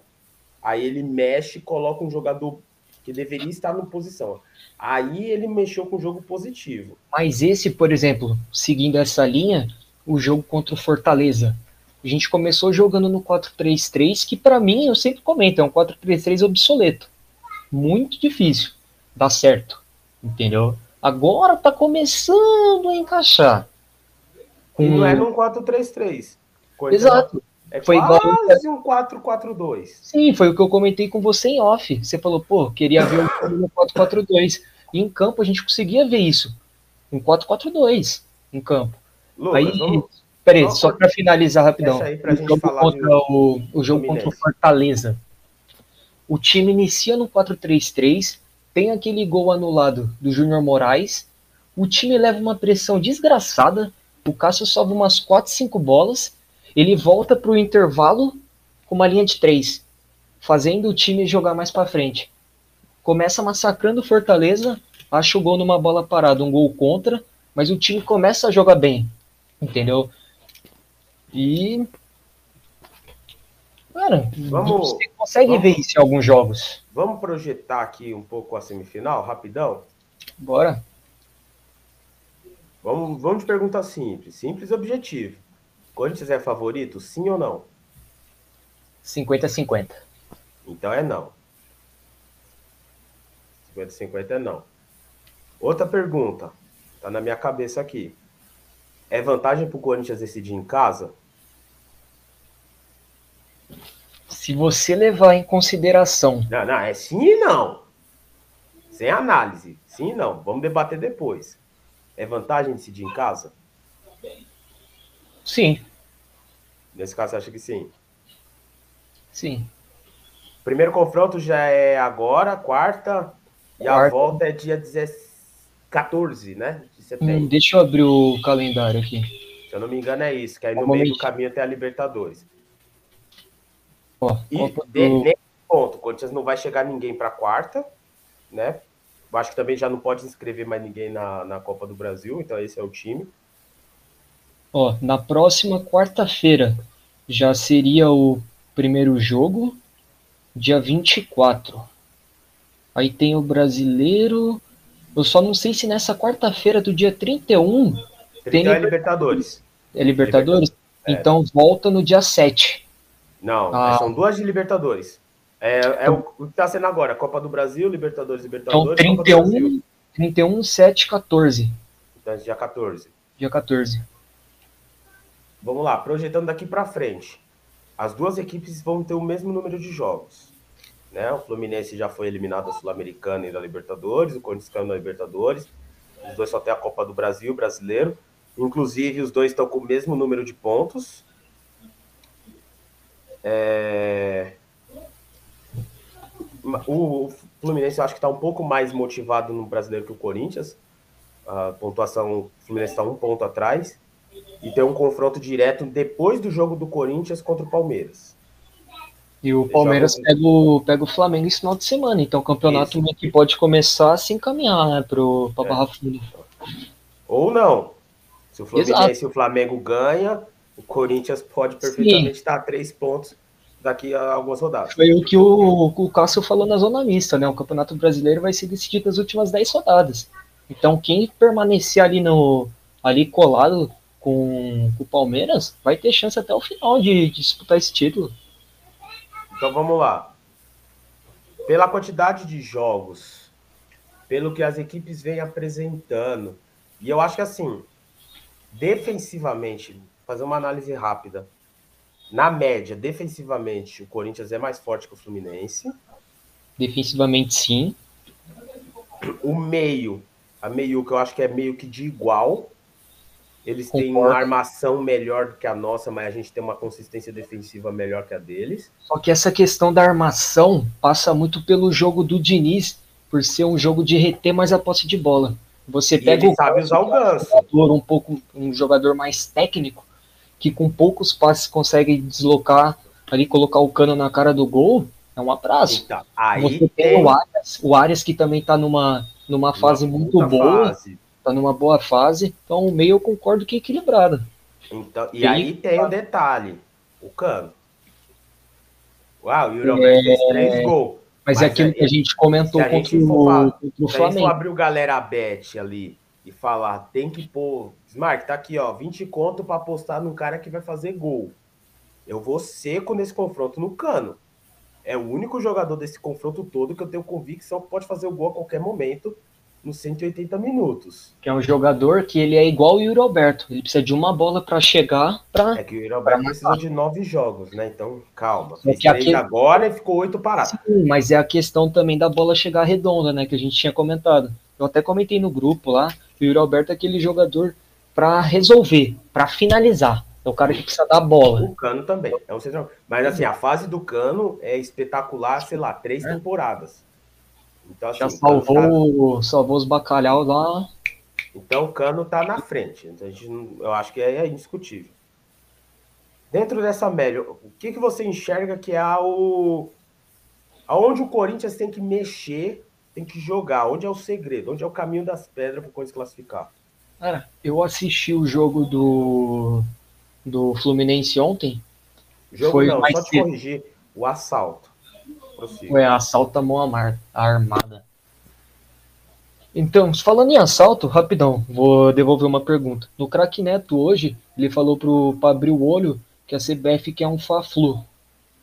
Speaker 1: aí ele mexe e coloca um jogador que deveria estar na posição. Aí ele mexeu com o jogo positivo.
Speaker 2: Mas esse, por exemplo, seguindo essa linha, o jogo contra o Fortaleza. A gente começou jogando no 4-3-3, que para mim, eu sempre comento, é um 4-3-3 obsoleto. Muito difícil dar certo, entendeu? Agora tá começando a encaixar.
Speaker 1: Com... Não é num 4-3-3.
Speaker 2: Exato.
Speaker 1: É foi quase igual... um 4-4-2.
Speaker 2: Sim, foi o que eu comentei com você em off. Você falou, pô, queria ver no 4-4-2. E em campo a gente conseguia ver isso. Um 4-4-2 em campo. Lucas, aí, vamos... peraí, só para finalizar rapidão.
Speaker 1: O falar
Speaker 2: contra de... o, o jogo contra o Fortaleza. O time inicia no 4-3-3 tem aquele gol anulado do Júnior Moraes, o time leva uma pressão desgraçada, o Cássio sobe umas 4, 5 bolas, ele volta para o intervalo com uma linha de 3, fazendo o time jogar mais para frente. Começa massacrando o Fortaleza, acha o gol numa bola parada, um gol contra, mas o time começa a jogar bem, entendeu? E Cara, vamos, você consegue vamos, ver isso em alguns jogos.
Speaker 1: Vamos projetar aqui um pouco a semifinal, rapidão?
Speaker 2: Bora.
Speaker 1: Vamos, vamos de pergunta simples, simples e objetivo. Corinthians é favorito, sim ou não?
Speaker 2: 50-50.
Speaker 1: Então é não. 50-50 é não. Outra pergunta, tá na minha cabeça aqui. É vantagem pro Corinthians decidir em casa?
Speaker 2: Se você levar em consideração.
Speaker 1: Não, não, é sim e não. Sem análise. Sim e não. Vamos debater depois. É vantagem decidir em casa?
Speaker 2: Sim.
Speaker 1: Nesse caso, você acha que sim?
Speaker 2: Sim.
Speaker 1: Primeiro confronto já é agora, quarta, e quarta. a volta é dia 14, né?
Speaker 2: De setembro. Hum, deixa eu abrir o calendário aqui.
Speaker 1: Se eu não me engano, é isso, que aí no meio do caminho tem a Libertadores.
Speaker 2: Ó,
Speaker 1: e nesse ponto, o Corinthians não vai chegar ninguém para quarta, né? Eu acho que também já não pode inscrever mais ninguém na, na Copa do Brasil, então esse é o time.
Speaker 2: Ó, na próxima quarta-feira já seria o primeiro jogo. dia 24. Aí tem o brasileiro. Eu só não sei se nessa quarta-feira do dia 31 tem
Speaker 1: Tem Libertadores.
Speaker 2: é Libertadores.
Speaker 1: É.
Speaker 2: Então volta no dia 7.
Speaker 1: Não,
Speaker 2: Ah.
Speaker 1: são duas de Libertadores. É, é o que tá sendo agora, Copa do Brasil, Libertadores,
Speaker 2: Então
Speaker 1: Libertadores, Brasil.
Speaker 2: 31, 31, 7, 14.
Speaker 1: Então, dia 14.
Speaker 2: Dia 14.
Speaker 1: Vamos lá, projetando daqui para frente. As duas equipes vão ter o mesmo número de jogos. Né? O Fluminense já foi eliminado da Sul-Americana e da Libertadores, o Corinthians caiu na Libertadores. Os dois só tem a Copa do Brasil, o brasileiro. Inclusive, os dois estão com o mesmo número de pontos. É, O Fluminense eu acho que está um pouco mais motivado no brasileiro que o Corinthians. A pontuação, o Fluminense está um ponto atrás. E tem um confronto direto depois do jogo do Corinthians contra o Palmeiras.
Speaker 2: E o Palmeiras pega o, pega o Flamengo esse final de semana. Então o campeonato que pode começar a se encaminhar né, pro, pra
Speaker 1: É.
Speaker 2: Barra Funda.
Speaker 1: Ou não. Se o Fluminense
Speaker 2: Exato.
Speaker 1: e o Flamengo ganha, o Corinthians pode perfeitamente estar a três pontos daqui a algumas rodadas.
Speaker 2: Foi o que o, o Cássio falou na zona mista, né? O Campeonato Brasileiro vai ser decidido nas últimas 10 rodadas. Então quem permanecer ali no ali colado com, com o Palmeiras vai ter chance até o final de, de disputar esse título.
Speaker 1: Então vamos lá. Pela quantidade de jogos, pelo que as equipes vêm apresentando, e eu acho que assim, defensivamente, fazer uma análise rápida. Na média, defensivamente, o Corinthians é mais forte que o Fluminense.
Speaker 2: Defensivamente sim.
Speaker 1: O meio, a meio que eu acho que é meio que de igual. Eles têm
Speaker 2: Concordo.
Speaker 1: uma armação melhor do que a nossa, mas a gente tem uma consistência defensiva melhor que a deles.
Speaker 2: Só que essa questão da armação passa muito pelo jogo do Diniz, por ser um jogo de reter mais a posse de bola. Você pega o
Speaker 1: sabe usar o ganso.
Speaker 2: jogador um pouco um jogador mais técnico que com poucos passes consegue deslocar ali colocar o cano na cara do gol é um abraço
Speaker 1: Então, aí
Speaker 2: você tem o Arias o Arias que também tá numa numa fase muito boa
Speaker 1: fase.
Speaker 2: tá numa boa fase então o meio eu concordo que é equilibrado
Speaker 1: Então, e
Speaker 2: Tem-
Speaker 1: aí tem o detalhe: o cano. Uau, o Yuri Alberto fez três gols.
Speaker 2: mas,
Speaker 1: Mas
Speaker 2: é aquilo
Speaker 1: é-
Speaker 2: que a gente comentou
Speaker 1: se a
Speaker 2: contra,
Speaker 1: gente for
Speaker 2: o, contra o
Speaker 1: Se a gente for
Speaker 2: Flamengo
Speaker 1: abrir o galera bet ali e falar, tem que pôr. Smart, tá aqui, ó, 20 conto pra apostar num cara que vai fazer gol. Eu vou seco nesse confronto no cano. É o único jogador desse confronto todo que eu tenho convicção que pode fazer o gol a qualquer momento nos 180 minutos.
Speaker 2: que é um jogador que ele é igual o Yuri Alberto ele precisa de uma bola para chegar para
Speaker 1: É que o Yuri Alberto precisou de nove jogos, né? Então, calma. Fez
Speaker 2: que aquele-
Speaker 1: agora e ficou oito parados.
Speaker 2: Sim, mas é a questão também da bola chegar redonda, né? Que a gente tinha comentado. Eu até comentei no grupo lá, que o Yuri Alberto é aquele jogador para resolver, para finalizar. É o cara que precisa dar a bola.
Speaker 1: O Cano também. É um central. Mas assim, a fase do Cano é espetacular, sei lá, três
Speaker 2: É.
Speaker 1: temporadas. Então, assim,
Speaker 2: Já
Speaker 1: Cano tá-
Speaker 2: salvou, salvou os bacalhau lá.
Speaker 1: então o Cano tá na frente. Então, a gente não- eu acho que é, é indiscutível. Dentro dessa média, o que, que você enxerga que é o. Aonde o Corinthians tem que mexer, tem que jogar? Onde é o segredo? Onde é o caminho das pedras para o Corinthians classificar?
Speaker 2: Cara, eu assisti o jogo do, do Fluminense ontem.
Speaker 1: O jogo
Speaker 2: Foi
Speaker 1: não,
Speaker 2: mais
Speaker 1: só te
Speaker 2: cedo.
Speaker 1: corrigir. O assalto. Prossiga.
Speaker 2: Foi assalto à mão armada. Então, falando em assalto, rapidão, vou devolver uma pergunta. No craque Neto hoje, ele falou pro, pra abrir o olho que a CBF quer um Fla-Flu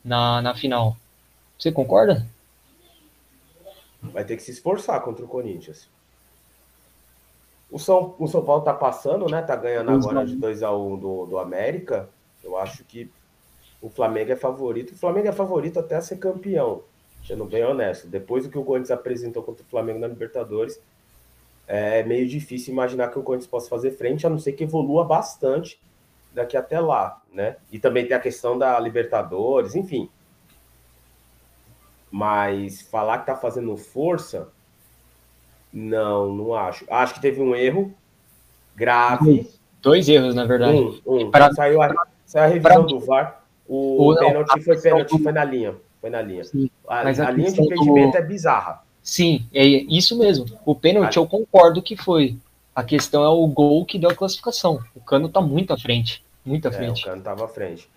Speaker 2: na, na final. Você concorda?
Speaker 1: Vai ter que se esforçar contra o Corinthians. O São, o São Paulo tá passando, né? Tá ganhando agora
Speaker 2: um.
Speaker 1: de 2 a 1 do, do América. Eu acho que o Flamengo é favorito. O Flamengo é favorito até a ser campeão. Sendo bem honesto. Depois do que o Corinthians apresentou contra o Flamengo na Libertadores, é meio difícil imaginar que o Corinthians possa fazer frente, a não ser que evolua bastante daqui até lá, né? E também tem a questão da Libertadores, enfim. Mas falar que tá fazendo força, não, não acho. Acho que teve um erro grave.
Speaker 2: Dois erros, na verdade.
Speaker 1: Um, um.
Speaker 2: Pra-
Speaker 1: saiu, a, saiu a revisão
Speaker 2: pra-
Speaker 1: do VAR. O,
Speaker 2: não,
Speaker 1: pênalti foi pênalti,
Speaker 2: do-
Speaker 1: foi na linha. Foi na linha.
Speaker 2: Sim,
Speaker 1: A,
Speaker 2: mas a
Speaker 1: a linha de
Speaker 2: questão do-
Speaker 1: impedimento é bizarra.
Speaker 2: Sim, é isso mesmo. O pênalti eu concordo que foi. A questão é o gol que deu a classificação. O Cano tá muito à frente. Muito à
Speaker 1: É, o
Speaker 2: frente.
Speaker 1: Cano tava à frente.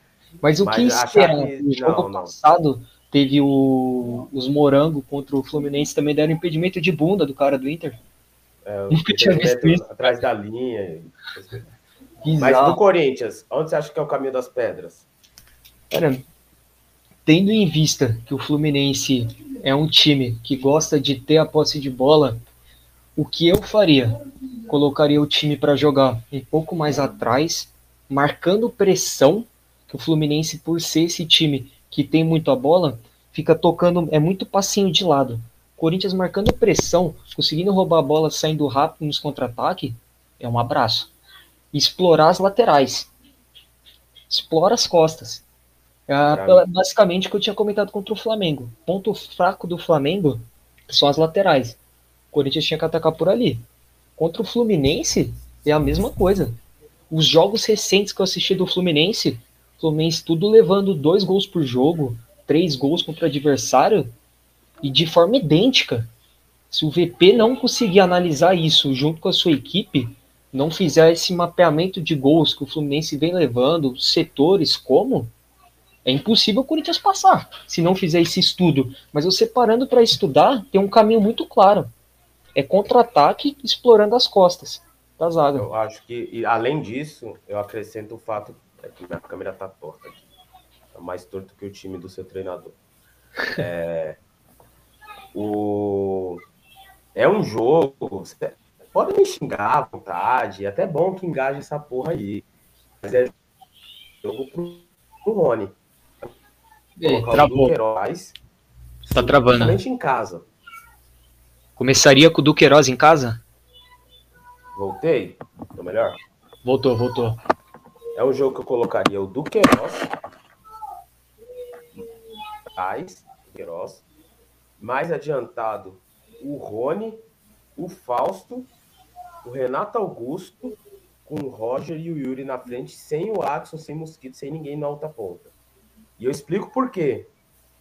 Speaker 2: Mas o
Speaker 1: Mas
Speaker 2: que esperar?
Speaker 1: que-
Speaker 2: O jogo
Speaker 1: não, não.
Speaker 2: Teve o, os Morango contra o Fluminense também deram impedimento de bunda do cara do Inter.
Speaker 1: É, Nunca tinha visto isso. Atrás da linha. Mas do Corinthians, onde você acha que é o caminho das pedras?
Speaker 2: Cara, tendo em vista que o Fluminense é um time que gosta de ter a posse de bola, o que eu faria? Colocaria o time para jogar um pouco mais atrás, marcando pressão, que o Fluminense, por ser esse time que tem muito a bola, fica tocando, é muito passinho de lado. Corinthians marcando pressão, conseguindo roubar a bola, saindo rápido nos contra-ataque, é um abraço. Explorar as laterais. Explora as costas. É basicamente o que eu tinha comentado contra o Flamengo. Ponto fraco do Flamengo são as laterais. O Corinthians tinha que atacar por ali. Contra o Fluminense é a mesma coisa. Os jogos recentes que eu assisti do Fluminense, Fluminense tudo levando dois gols por jogo, três gols contra o adversário, e de forma idêntica. Se o VP não conseguir analisar isso junto com a sua equipe, não fizer esse mapeamento de gols que o Fluminense vem levando, setores como, é impossível o Corinthians passar se não fizer esse estudo. Mas você parando para estudar, tem um caminho muito claro. É contra-ataque explorando as costas da zaga.
Speaker 1: Eu acho que, além disso, eu acrescento o fato é que minha câmera tá torta aqui. É mais torto que o time do seu treinador. É, o, é um jogo. Pode me xingar à vontade. É até bom que engaje essa porra aí. Mas é jogo pro, pro Rony.
Speaker 2: É, travou.
Speaker 1: Queiroz,
Speaker 2: tá travando.
Speaker 1: em casa.
Speaker 2: Começaria com o Duqueiroz em casa?
Speaker 1: Voltei? Tô melhor?
Speaker 2: Voltou, voltou.
Speaker 1: É um jogo que eu colocaria o Duqueiroz. Mais, Duqueiroz. Mais adiantado, o Rony, o Fausto, o Renato Augusto, com o Roger e o Yuri na frente, sem o Axon, sem Mosquito, sem ninguém na outra ponta. E eu explico por quê.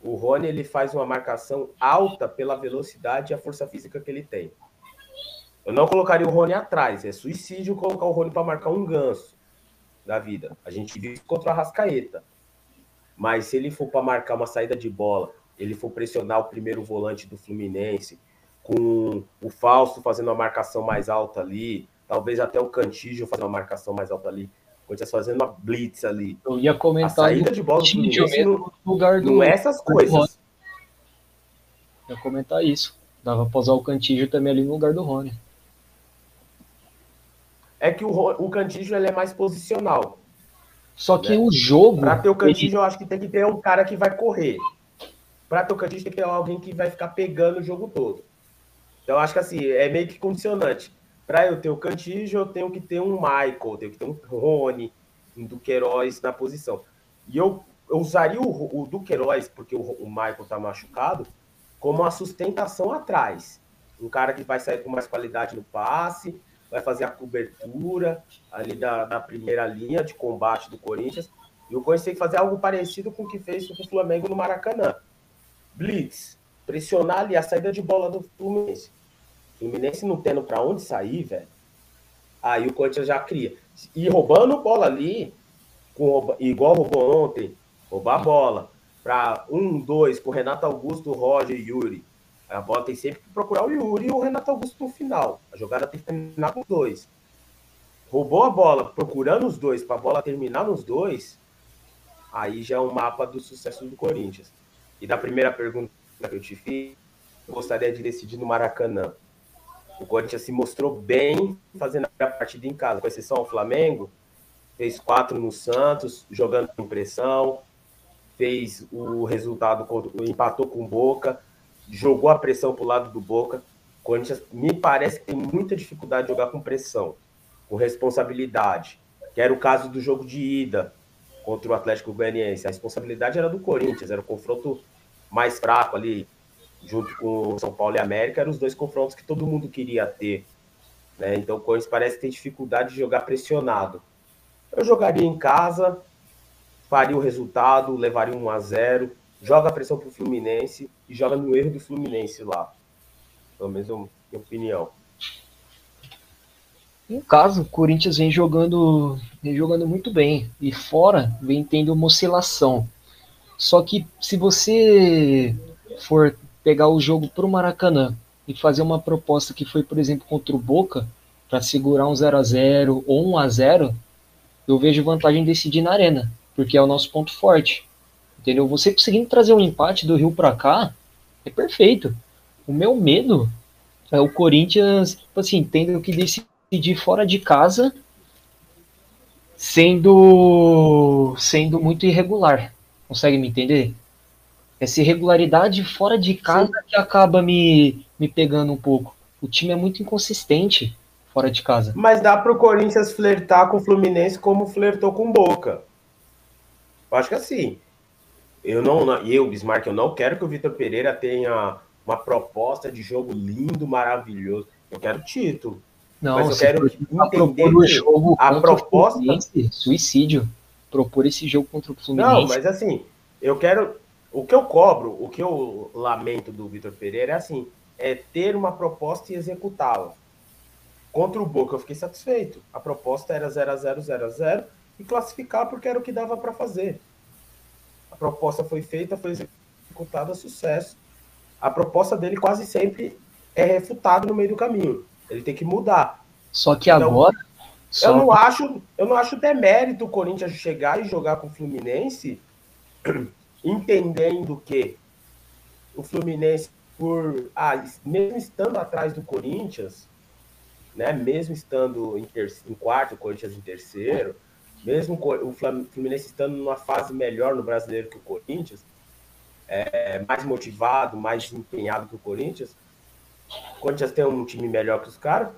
Speaker 1: O Rony ele faz uma marcação alta pela velocidade e a força física que ele tem. Eu não colocaria o Rony atrás. É suicídio colocar o Rony para marcar um ganso da vida. A gente viu contra a Rascaeta. Mas se ele for para marcar uma saída de bola, ele for pressionar o primeiro volante do Fluminense, com o Fausto fazendo uma marcação mais alta ali, talvez até o Cantígio fazendo uma marcação mais alta ali, Corinthians fazendo uma blitz ali.
Speaker 2: Eu ia comentar. A
Speaker 1: saída de bola do Fluminense no lugar do, não é essas coisas.
Speaker 2: Eu ia comentar isso. Dava pra usar o Cantígio também ali no lugar do Rony.
Speaker 1: É que o, o Cantígio ele é mais posicional.
Speaker 2: Só que né? o jogo.
Speaker 1: Pra ter o Cantígio, ele... eu acho que tem que ter um cara que vai correr. Pra ter o Cantígio, tem que ter alguém que vai ficar pegando o jogo todo. Então, eu acho que assim, é meio que condicionante. Para eu ter o Cantígio, eu tenho que ter um Michael, tenho que ter um Rony, um Duqueiroz na posição. E eu, eu usaria o, o Duqueiroz, porque o, o Michael está machucado, como uma sustentação atrás. Um cara que vai sair com mais qualidade no passe, vai fazer a cobertura ali da, da primeira linha de combate do Corinthians. E o Corinthians tem que fazer algo parecido com o que fez com o Flamengo no Maracanã. Blitz, pressionar ali a saída de bola do Fluminense. Fluminense não tendo para onde sair, velho. Aí o Corinthians já cria. E roubando bola ali, com, igual roubou ontem, roubar bola. Para um, dois, com Renato Augusto, Roger e Yuri. A bola tem sempre que procurar o Yuri e o Renato Augusto no final. A jogada tem que terminar com os dois. Roubou a bola, procurando os dois, para a bola terminar nos dois. Aí já é um mapa do sucesso do Corinthians. E da primeira pergunta que eu te fiz, eu gostaria de decidir no Maracanã. O Corinthians se mostrou bem fazendo a partida em casa, com exceção ao Flamengo. Fez quatro no Santos, jogando com pressão. Fez o resultado, empatou com Boca, jogou a pressão para o lado do Boca. O Corinthians me parece que tem muita dificuldade de jogar com pressão, com responsabilidade. Que era o caso do jogo de ida contra o Atlético Goianiense. A responsabilidade era do Corinthians, era o confronto mais fraco ali, junto com São Paulo e América, eram os dois confrontos que todo mundo queria ter. Né? Então o Corinthians parece ter dificuldade de jogar pressionado. Eu jogaria em casa, faria o resultado, levaria um a 0 joga a pressão para o Fluminense e joga no erro do Fluminense lá. Pelo menos é minha opinião.
Speaker 2: Em caso, o Corinthians vem jogando, vem jogando muito bem. E fora, vem tendo uma oscilação. Só que se você for pegar o jogo pro Maracanã e fazer uma proposta que foi, por exemplo, contra o Boca, para segurar um 0 a 0 ou 1 a 0 eu vejo vantagem decidir na arena, porque é o nosso ponto forte. Entendeu? Você conseguindo trazer um empate do Rio para cá, é perfeito. O meu medo é o Corinthians, tipo assim, tendo que decidir fora de casa, sendo sendo muito irregular. Consegue me entender? Essa irregularidade fora de casa Sim. que acaba me, me pegando um pouco. O time é muito inconsistente fora de casa.
Speaker 1: Mas dá para o Corinthians flertar com o Fluminense como flertou com Boca. Eu acho que assim. Eu não, eu, Bismarck, eu não quero que o Vitor Pereira tenha uma proposta de jogo lindo, maravilhoso. Eu quero título.
Speaker 2: Não, mas eu quero entender o jogo a proposta. suicídio. Propor esse jogo contra o Fluminense.
Speaker 1: Não, mas assim, eu quero. O que eu cobro, o que eu lamento do Vitor Pereira é assim: é ter uma proposta e executá-la. Contra o Boca eu fiquei satisfeito. A proposta era 0 a 0 0 a 0 e classificar porque era o que dava para fazer. A proposta foi feita, foi executada, sucesso. A proposta dele quase sempre é refutada no meio do caminho. Ele tem que mudar.
Speaker 2: Só que então, agora.
Speaker 1: Só... Eu não acho, eu não acho demérito o Corinthians chegar e jogar com o Fluminense, entendendo que o Fluminense, por ah, mesmo estando atrás do Corinthians, né? Mesmo estando em, ter, em quarto, o Corinthians em terceiro, mesmo o Fluminense estando numa fase melhor no brasileiro que o Corinthians, é, mais motivado, mais empenhado que o Corinthians, o Corinthians tem um time melhor que os caras,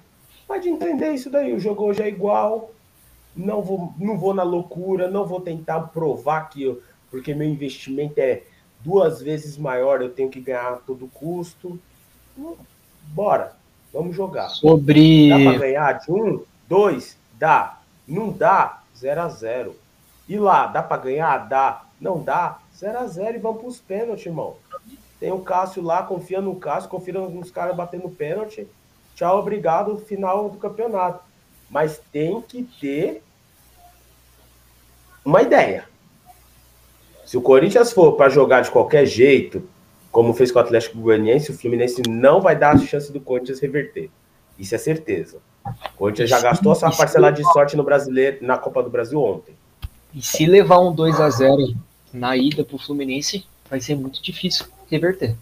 Speaker 1: pode entender isso daí. O jogo hoje é igual, não vou, não vou na loucura, não vou tentar provar que eu, porque meu investimento é duas vezes maior, eu tenho que ganhar a todo custo. Bora. Vamos jogar.
Speaker 2: Sobre.
Speaker 1: Dá para ganhar de um, dois, dá. Não dá, 0 a 0 E lá, dá para ganhar? Dá. Não dá, 0 a 0 e vamos para os pênaltis, irmão. Tem o Cássio lá, confia no Cássio, confia nos caras batendo pênalti. Tchau, obrigado, final do campeonato. Mas tem que ter uma ideia. Se o Corinthians for para jogar de qualquer jeito, como fez com o Atlético Goianiense, o Fluminense não vai dar a chance do Corinthians reverter. Isso é certeza. O Corinthians já gastou essa parcela de sorte no brasileiro, na Copa do Brasil ontem.
Speaker 2: E se levar um 2 a 0 na ida pro Fluminense, vai ser muito difícil reverter.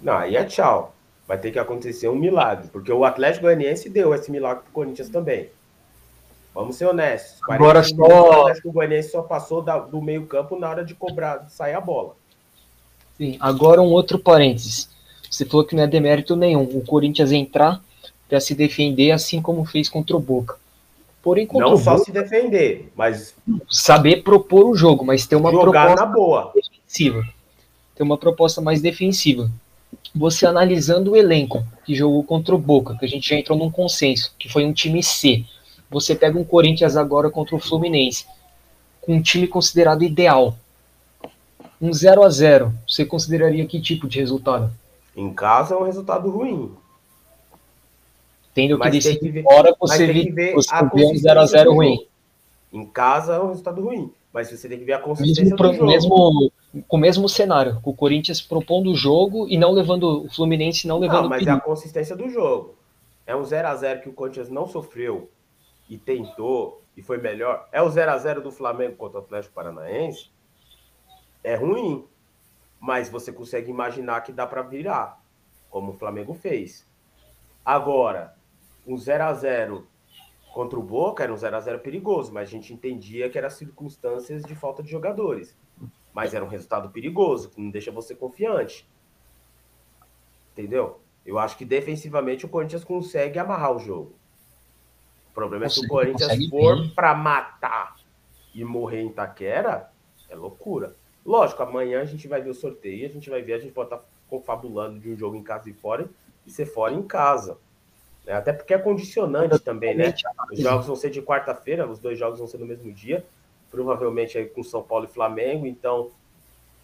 Speaker 1: Não, aí é tchau. Vai ter que acontecer um milagre, porque o Atlético Goianiense deu esse milagre pro Corinthians também. Vamos ser honestos.
Speaker 2: Agora só...
Speaker 1: O Atlético Goianiense só passou da, do meio campo na hora de cobrar, de sair a bola.
Speaker 2: Sim, agora um outro parênteses. Você falou que não é demérito nenhum o Corinthians entrar para se defender assim como fez contra o Boca.
Speaker 1: Porém, contra não o só Boca, se defender, mas
Speaker 2: saber propor o jogo, mas ter uma
Speaker 1: jogar proposta na boa.
Speaker 2: defensiva. Ter uma proposta mais defensiva. Você analisando o elenco que jogou contra o Boca, que a gente já entrou num consenso, que foi um time C. Você pega um Corinthians agora contra o Fluminense, com um time considerado ideal, um 0 a 0 você consideraria que tipo de resultado?
Speaker 1: Em casa é um resultado ruim.
Speaker 2: Tendo que decidir fora, você, vi, você vê um 0 a 0 ruim.
Speaker 1: Em casa é um resultado ruim. Mas você tem que ver a consistência mesmo,
Speaker 2: do jogo. Mesmo, com o mesmo cenário, com o Corinthians propondo o jogo e não levando o Fluminense não levando
Speaker 1: não, mas é a consistência do jogo. É um 0 a 0 que o Corinthians não sofreu e tentou e foi melhor. É o 0 a 0 do Flamengo contra o Atlético Paranaense é ruim, mas você consegue imaginar que dá para virar, como o Flamengo fez. Agora, um 0 a 0 contra o Boca era um 0 a 0 perigoso, mas a gente entendia que eram circunstâncias de falta de jogadores. Mas era um resultado perigoso, que não deixa você confiante. Entendeu? Eu acho que defensivamente o Corinthians consegue amarrar o jogo. O problema é se o Corinthians for para matar e morrer em Taquera, é loucura. Lógico, amanhã a gente vai ver o sorteio, a gente vai ver, a gente pode estar tá confabulando de um jogo em casa e fora e ser fora em casa. Né? Até porque é condicionante também, né? Os jogos vão ser de quarta-feira, os dois jogos vão ser no mesmo dia, provavelmente aí com São Paulo e Flamengo, então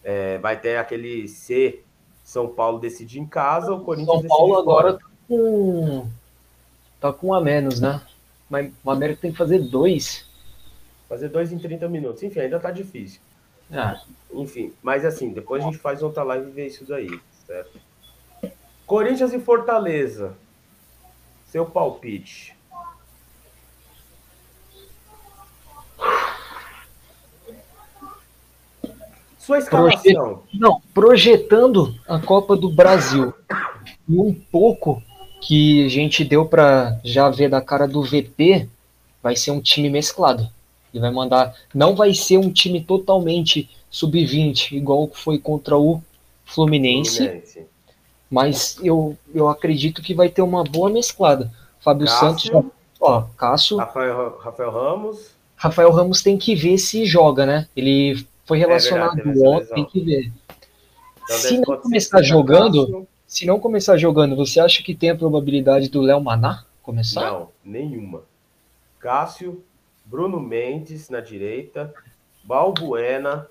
Speaker 1: é, vai ter aquele C São Paulo decidir em casa, o Corinthians
Speaker 2: São Paulo agora tá com, tá com um a menos, né? Mas o América tem que fazer dois.
Speaker 1: Fazer dois em 30 minutos. Enfim, ainda tá difícil. Ah. Enfim, mas assim, depois a gente faz outra live e vê isso daí, certo? Corinthians e Fortaleza. Seu palpite. Sua escalação.
Speaker 2: Não, projetando a Copa do Brasil e um pouco que a gente deu para já ver da cara do VP, vai ser um time mesclado. Ele vai mandar. Não vai ser um time totalmente sub-20, igual foi contra o Fluminense. Fluminense. Mas eu, eu acredito que vai ter uma boa mesclada. Fábio Cássio, Santos, ó, Cássio.
Speaker 1: Rafael, Rafael Ramos.
Speaker 2: Rafael Ramos tem que ver se joga, né? Ele foi relacionado é verdade, ontem, tem que ver. Então, se não começar jogando, Cássio. se não começar jogando, você acha que tem a probabilidade do Léo Maná começar?
Speaker 1: Não, nenhuma. Cássio, Bruno Mendes na direita, Balbuena,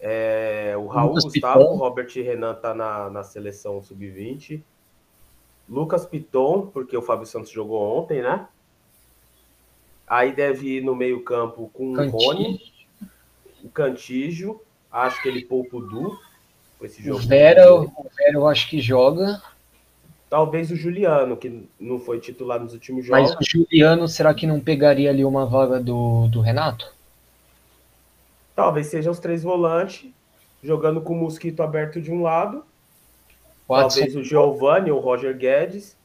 Speaker 1: é, o Raul Lucas Gustavo, Piton. Robert Renan tá na, na seleção sub-20. Lucas Piton, porque o Fábio Santos jogou ontem, né? Aí deve ir no meio-campo com o Rony, o Cantígio. Acho que ele poupa o Du
Speaker 2: com esse jogo. O Vera, o Vera eu acho que joga.
Speaker 1: Talvez o Juliano, que não foi titular nos últimos jogos.
Speaker 2: Mas o Juliano, será que não pegaria ali uma vaga do, do Renato?
Speaker 1: Talvez sejam os três volantes, jogando com o Mosquito aberto de um lado. Watson. Talvez o Giovanni ou o Roger Guedes.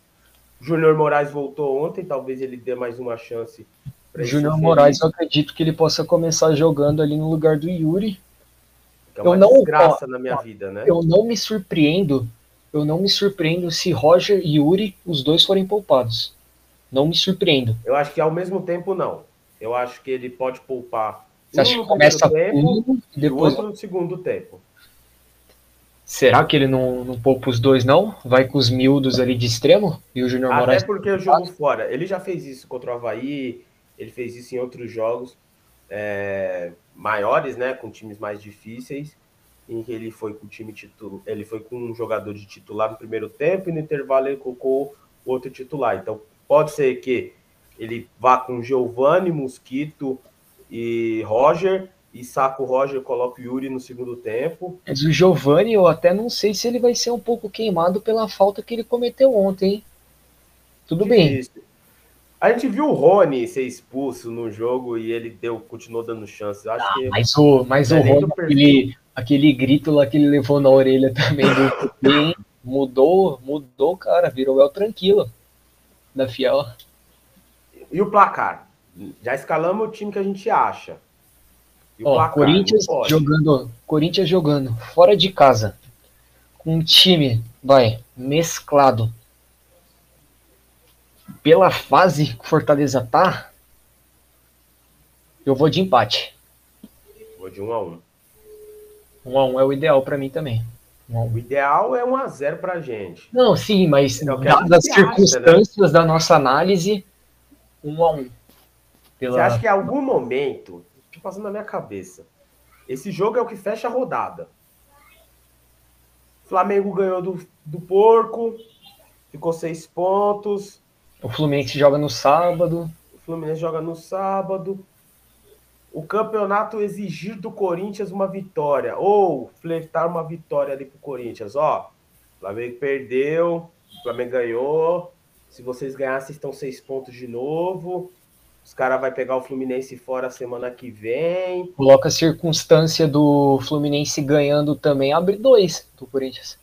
Speaker 1: Júnior Moraes voltou ontem, talvez ele dê mais uma chance.
Speaker 2: Júnior Moraes, eu acredito que ele possa começar jogando ali no lugar do Yuri.
Speaker 1: É uma eu não, desgraça ó, na minha vida, né?
Speaker 2: Eu não me surpreendo, eu não me surpreendo se Roger e Yuri, os dois forem poupados. Não me surpreendo.
Speaker 1: Eu acho que ao mesmo tempo não. Eu acho que ele pode poupar
Speaker 2: você acha que começa
Speaker 1: tempo, um e depois. outro no segundo tempo.
Speaker 2: Será que ele não, não poupa os dois, não? Vai com os miúdos ali de extremo? E o Júnior Moraes.
Speaker 1: Até porque o jogo fora. Ele já fez isso contra o Havaí, ele fez isso em outros jogos é, maiores, né? Com times mais difíceis. Em que ele foi com o time titular. Ele foi com um jogador de titular no primeiro tempo e no intervalo ele colocou outro titular. Então pode ser que ele vá com Giovanni, Mosquito, e Roger, e saco o Roger, coloca o Yuri no segundo tempo.
Speaker 2: Mas o Giovanni, eu até não sei se ele vai ser um pouco queimado pela falta que ele cometeu ontem, hein? Tudo bem.
Speaker 1: A gente viu o Rony ser expulso no jogo e ele deu, continuou dando chance. Acho ah, que
Speaker 2: mas o, mas o Rony, aquele, aquele grito lá que ele levou na orelha também do mudou, mudou, cara, virou El Tranquilo da Fiel.
Speaker 1: E o placar? Já escalamos o time que a gente acha.
Speaker 2: Ó, placar, Corinthians jogando, Corinthians jogando fora de casa. Com um time, vai, mesclado. Pela fase que Fortaleza tá, eu vou de empate.
Speaker 1: Vou de 1 um a 1 um.
Speaker 2: 1 um a 1 um é o ideal para mim também.
Speaker 1: O ideal é 1 a 0 pra gente.
Speaker 2: Não, sim, mas é dadas as circunstâncias acha, né? da nossa análise, 1 a 1
Speaker 1: pela... Você acha que em algum momento, tô passando na minha cabeça, esse jogo é o que fecha a rodada. Flamengo ganhou do, do Porco, ficou seis pontos.
Speaker 2: O Fluminense joga no sábado.
Speaker 1: O Fluminense joga no sábado. O campeonato exigir do Corinthians uma vitória, ou flertar uma vitória ali pro Corinthians. Ó, Flamengo perdeu, o Flamengo ganhou. Se vocês ganhassem, estão seis pontos de novo. Os caras vão pegar o Fluminense fora semana que vem.
Speaker 2: Coloca a circunstância do Fluminense ganhando também, abre dois do Corinthians.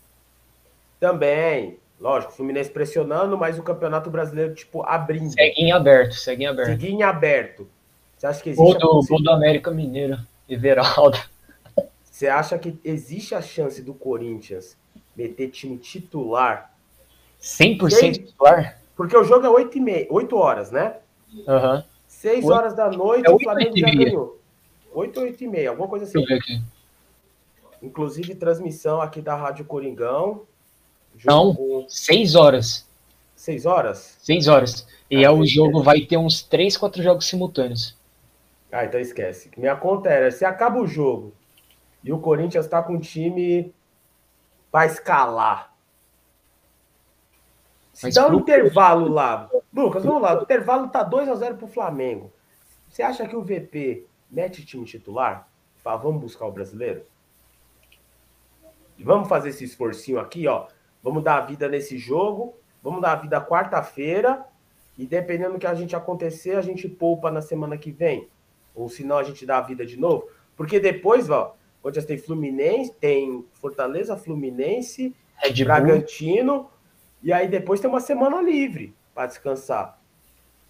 Speaker 1: Também. Lógico, o Fluminense pressionando, mas o Campeonato Brasileiro, tipo, abrindo.
Speaker 2: Segue em aberto, segue em aberto.
Speaker 1: Segue em aberto. Você acha que
Speaker 2: existe. Gol do, do América Mineiro, Everaldo.
Speaker 1: Você acha que existe a chance do Corinthians meter time titular?
Speaker 2: 100% titular?
Speaker 1: Porque o jogo é 8, e meia, 8 horas, né?
Speaker 2: Aham. Uhum.
Speaker 1: 6 horas da noite, é o Flamengo já ganhou. 8, 8 e meia, alguma coisa assim. Deixa eu ver aqui. Inclusive, transmissão aqui da Rádio Coringão.
Speaker 2: Não, com... 6 horas.
Speaker 1: 6 horas?
Speaker 2: 6 horas. E ah, é o jogo, vai ter uns 3, 4 jogos simultâneos.
Speaker 1: Ah, então esquece. Minha conta era, se acaba o jogo e o Corinthians tá com um time para escalar. Se dá um intervalo lá, Lucas, vamos lá. O intervalo tá 2 a 0 pro Flamengo. Você acha que o VP mete time titular? Fala, vamos buscar o brasileiro? Vamos fazer esse esforcinho aqui, ó. Vamos dar a vida nesse jogo. Vamos dar a vida quarta-feira. E dependendo do que a gente acontecer, a gente poupa na semana que vem. Ou senão a gente dá a vida de novo. Porque depois, ó, Corinthians tem Fluminense, tem Fortaleza, Fluminense, Red Bragantino. E aí depois tem uma semana livre para descansar.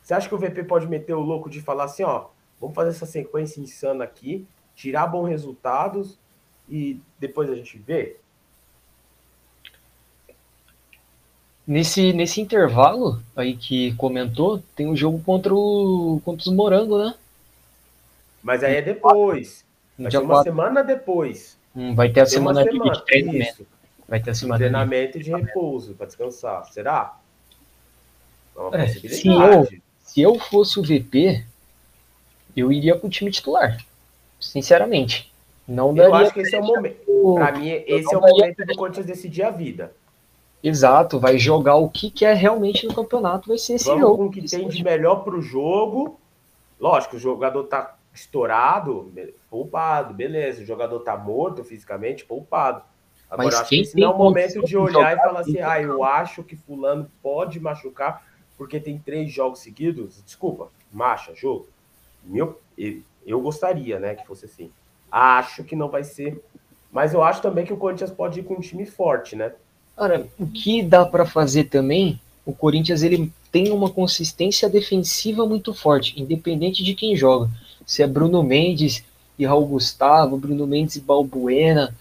Speaker 1: Você acha que o VP pode meter o louco de falar assim, ó, vamos fazer essa sequência insana aqui, tirar bons resultados e depois a gente vê?
Speaker 2: Nesse, nesse intervalo aí que comentou, tem um jogo contra, o, contra os Morango, né?
Speaker 1: Mas aí é depois. Vai uma 4. semana depois.
Speaker 2: Hum, vai ter a semana, semana de treinamento. Vai ter a semana
Speaker 1: treinamento de, de repouso para descansar. Será?
Speaker 2: É, se, eu, se eu fosse o VP, eu iria com o time titular. Sinceramente. Não
Speaker 1: daria eu acho que esse é o momento. Para mim, esse é o momento do Corinthians decidir a vida.
Speaker 2: Exato, vai jogar o que quer realmente no campeonato, vai ser esse
Speaker 1: Vamos
Speaker 2: jogo.
Speaker 1: Com o que tem de melhor para o jogo. Lógico, o jogador tá estourado, poupado, beleza. O jogador tá morto fisicamente, poupado. Agora, Mas acho que esse não é o momento de olhar e falar assim, ah, eu acho que fulano pode machucar porque tem três jogos seguidos. Desculpa, marcha, jogo. Meu, eu gostaria, né, que fosse assim. Acho que não vai ser. Mas eu acho também que o Corinthians pode ir com um time forte, né?
Speaker 2: Cara, o que dá para fazer também, o Corinthians ele tem uma consistência defensiva muito forte, independente de quem joga. Se é Bruno Mendes e Raul Gustavo, Bruno Mendes e Balbuena,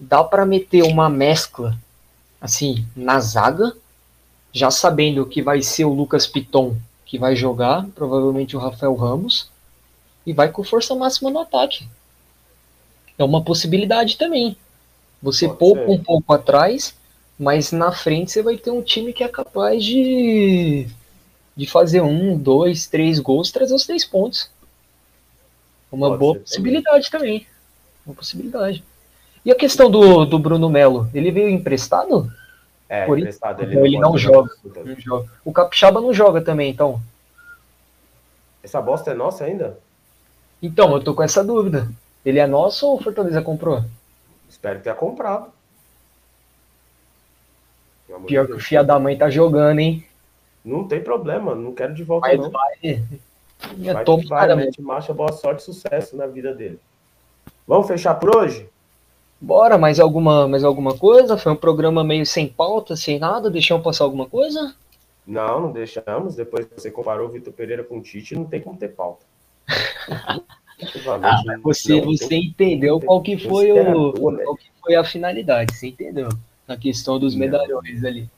Speaker 2: dá para meter uma mescla assim na zaga, já sabendo que vai ser o Lucas Piton que vai jogar, provavelmente o Rafael Ramos, e vai com força máxima no ataque. É uma possibilidade também. Você Pode poupa ser. um pouco atrás mas na frente você vai ter um time que é capaz de, de fazer um, dois, três gols, trazer os três pontos. Uma Pode boa possibilidade também. também. Uma possibilidade. E a questão do, do Bruno Melo, ele veio emprestado?
Speaker 1: É,
Speaker 2: Por
Speaker 1: emprestado.
Speaker 2: Ele, ele não, joga, não joga. O Capixaba não joga também, então.
Speaker 1: Essa bosta é nossa ainda?
Speaker 2: Então, eu tô com essa dúvida. Ele é nosso ou o Fortaleza comprou?
Speaker 1: Espero que tenha comprado.
Speaker 2: Pior que o Fia da Mãe tá jogando, hein?
Speaker 1: Não tem problema, não quero de volta, Mas não.
Speaker 2: Vai.
Speaker 1: Vai, tô vai, né? marcha, boa sorte e sucesso na vida dele. Vamos fechar por hoje?
Speaker 2: Bora, mais alguma, mais alguma coisa? Foi um programa meio sem pauta, sem nada? Deixamos passar alguma coisa?
Speaker 1: Não, não deixamos. Depois você comparou o Vitor Pereira com o Tite, não tem como ter pauta.
Speaker 2: ah, você, não, você entendeu qual que foi o, qual que foi a finalidade, você entendeu? na questão dos medalhões não, ali.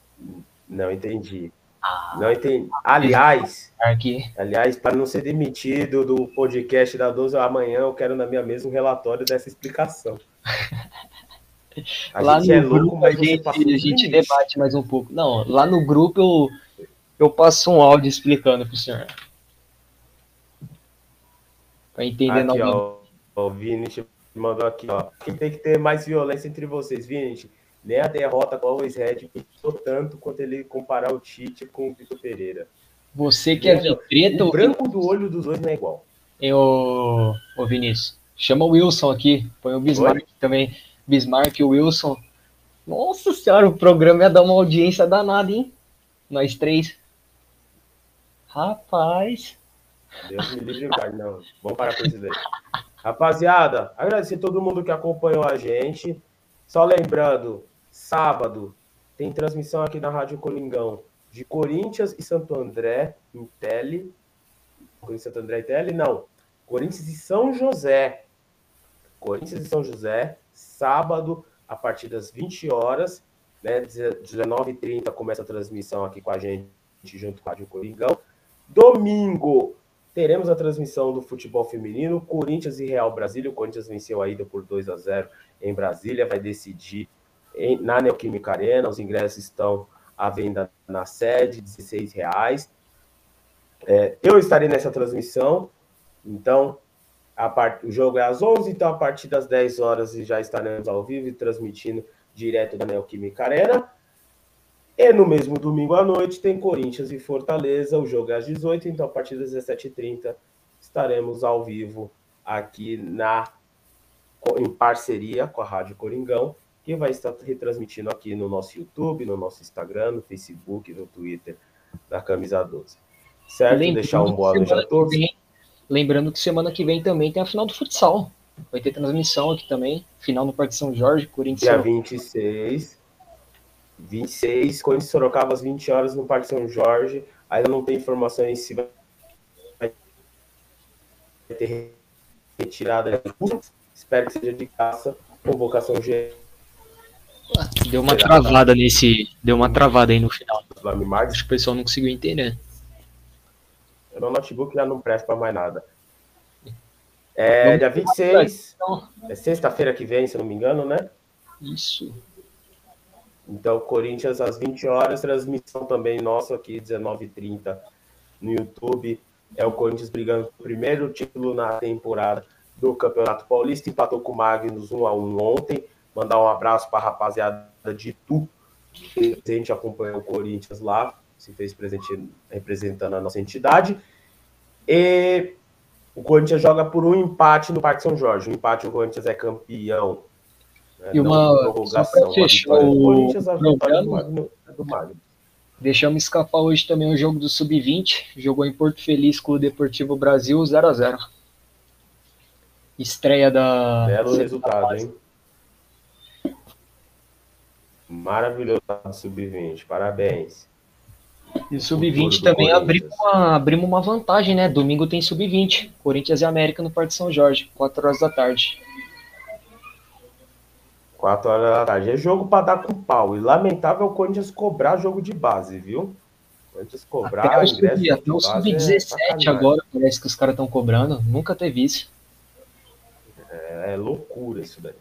Speaker 1: Não entendi. Ah, não entendi. Aliás, aqui. aliás, para não ser demitido do podcast da 12 amanhã, eu quero na minha mesa um relatório dessa explicação.
Speaker 2: A lá no é grupo a gente, a gente debate mais um pouco. Não, lá no grupo eu, eu passo um áudio explicando para o senhor. Para entender
Speaker 1: aqui, ó, o Vini mandou aqui, ó. Quem tem que ter mais violência entre vocês, Vini? nem a derrota com o Always Red custou tanto quanto ele comparar o Tite com o Vitor Pereira.
Speaker 2: Você quer ver treta?
Speaker 1: O branco do olho dos dois não é igual.
Speaker 2: Eu, ô Vinícius, chama o Wilson aqui, põe o Bismarck Oi? também. Bismarck e o Wilson. Nossa senhora, o programa ia dar uma audiência danada, hein? Nós três. Rapaz.
Speaker 1: Deus me livre, não. Vamos parar com isso daí. Rapaziada, agradecer todo mundo que acompanhou a gente. Só lembrando, Sábado tem transmissão aqui na Rádio Colingão de Corinthians e Santo André em Tele. Corinthians e Santo André em Tele? Não. Corinthians e São José. Corinthians e São José, sábado, a partir das 20 horas, né? 19h30 começa a transmissão aqui com a gente, junto com a Rádio Coringão. Domingo, teremos a transmissão do futebol feminino, Corinthians e Real Brasília. O Corinthians venceu a ida por 2 a 0 em Brasília, vai decidir em, na Neoquímica Arena. Os ingressos estão à venda na sede, R$ reais. É, eu estarei nessa transmissão, então part... o jogo é às 11, então a partir das 10 horas já estaremos ao vivo e transmitindo direto da Neoquímica Arena. E no mesmo domingo à noite tem Corinthians e Fortaleza, o jogo é às 18, então a partir das 17h30 estaremos ao vivo aqui na em parceria com a Rádio Coringão, que vai estar retransmitindo aqui no nosso YouTube, no nosso Instagram, no Facebook, no Twitter da Camisa 12. Certo? Deixar um boa noite a todos.
Speaker 2: Lembrando que semana que vem também tem a final do futsal. Vai ter transmissão aqui também. Final no Parque São Jorge, Corinthians.
Speaker 1: Dia 26. 26, Corinthians Sorocaba às 20 horas no Parque São Jorge. Ainda não tem informações se vai ter retirada. Espero que seja de caça. Convocação geral.
Speaker 2: Deu uma travada nesse. Deu uma travada aí no final. Acho que o pessoal não conseguiu entender.
Speaker 1: Meu notebook já não presta para mais nada. É dia 26. É sexta-feira que vem, se não me engano, né?
Speaker 2: Isso.
Speaker 1: Então, Corinthians às 20 horas, transmissão também nossa aqui, 19h30 no YouTube. É o Corinthians brigando pelo primeiro título na temporada do Campeonato Paulista. Empatou com o Magnus 1 a 1 ontem. Mandar um abraço para a rapaziada de Tu, que a gente acompanhou o Corinthians lá, se fez presente representando a nossa entidade. E o Corinthians joga por um empate no Parque São Jorge. O empate, o Corinthians é campeão.
Speaker 2: Né? E uma prorrogação. Fechou o Corinthians, a do, do Magno. Deixamos escapar hoje também o jogo do Sub-20. Jogou em Porto Feliz com o Deportivo Brasil 0 a 0 Estreia da.
Speaker 1: Belo resultado, hein? Maravilhoso Sub-20. Parabéns.
Speaker 2: E o Sub-20 também abrimos uma, abrimos uma vantagem, né? Domingo tem Sub-20. Corinthians e América no Parque São Jorge, 4 horas da tarde.
Speaker 1: 4 horas da tarde. É jogo para dar com pau. E lamentável o Corinthians cobrar jogo de base, viu?
Speaker 2: Corinthians cobrar. Até o Sub-17 é agora parece que os caras estão cobrando. Nunca teve isso.
Speaker 1: É, é loucura isso daí.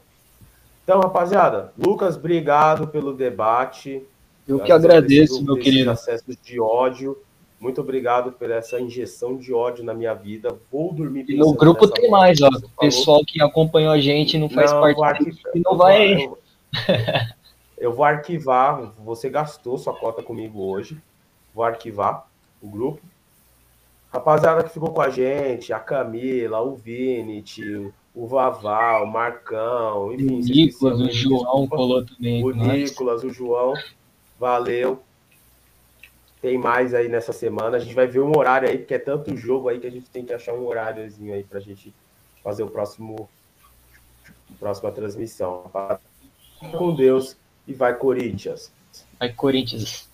Speaker 1: Então, rapaziada, Lucas, obrigado pelo debate.
Speaker 2: Eu que agradeço, meu querido.
Speaker 1: Acessos de ódio. Muito obrigado por essa injeção de ódio na minha vida. Vou dormir
Speaker 2: No grupo tem mais, ó. O pessoal que acompanhou a gente não faz não, parte
Speaker 1: arquivar, não vai. Eu, eu vou arquivar. Você gastou sua cota comigo hoje. Vou arquivar o grupo. Rapaziada que ficou com a gente, a Camila, o Vini, o Vavá, o Marcão,
Speaker 2: enfim. O Nicolas, o João colou também.
Speaker 1: O Nicolas, o João. Valeu. Tem mais aí nessa semana. A gente vai ver um horário aí, porque é tanto jogo aí que a gente tem que achar um horáriozinho aí pra gente fazer o próximo próxima transmissão. Com Deus e vai Corinthians.
Speaker 2: Vai Corinthians.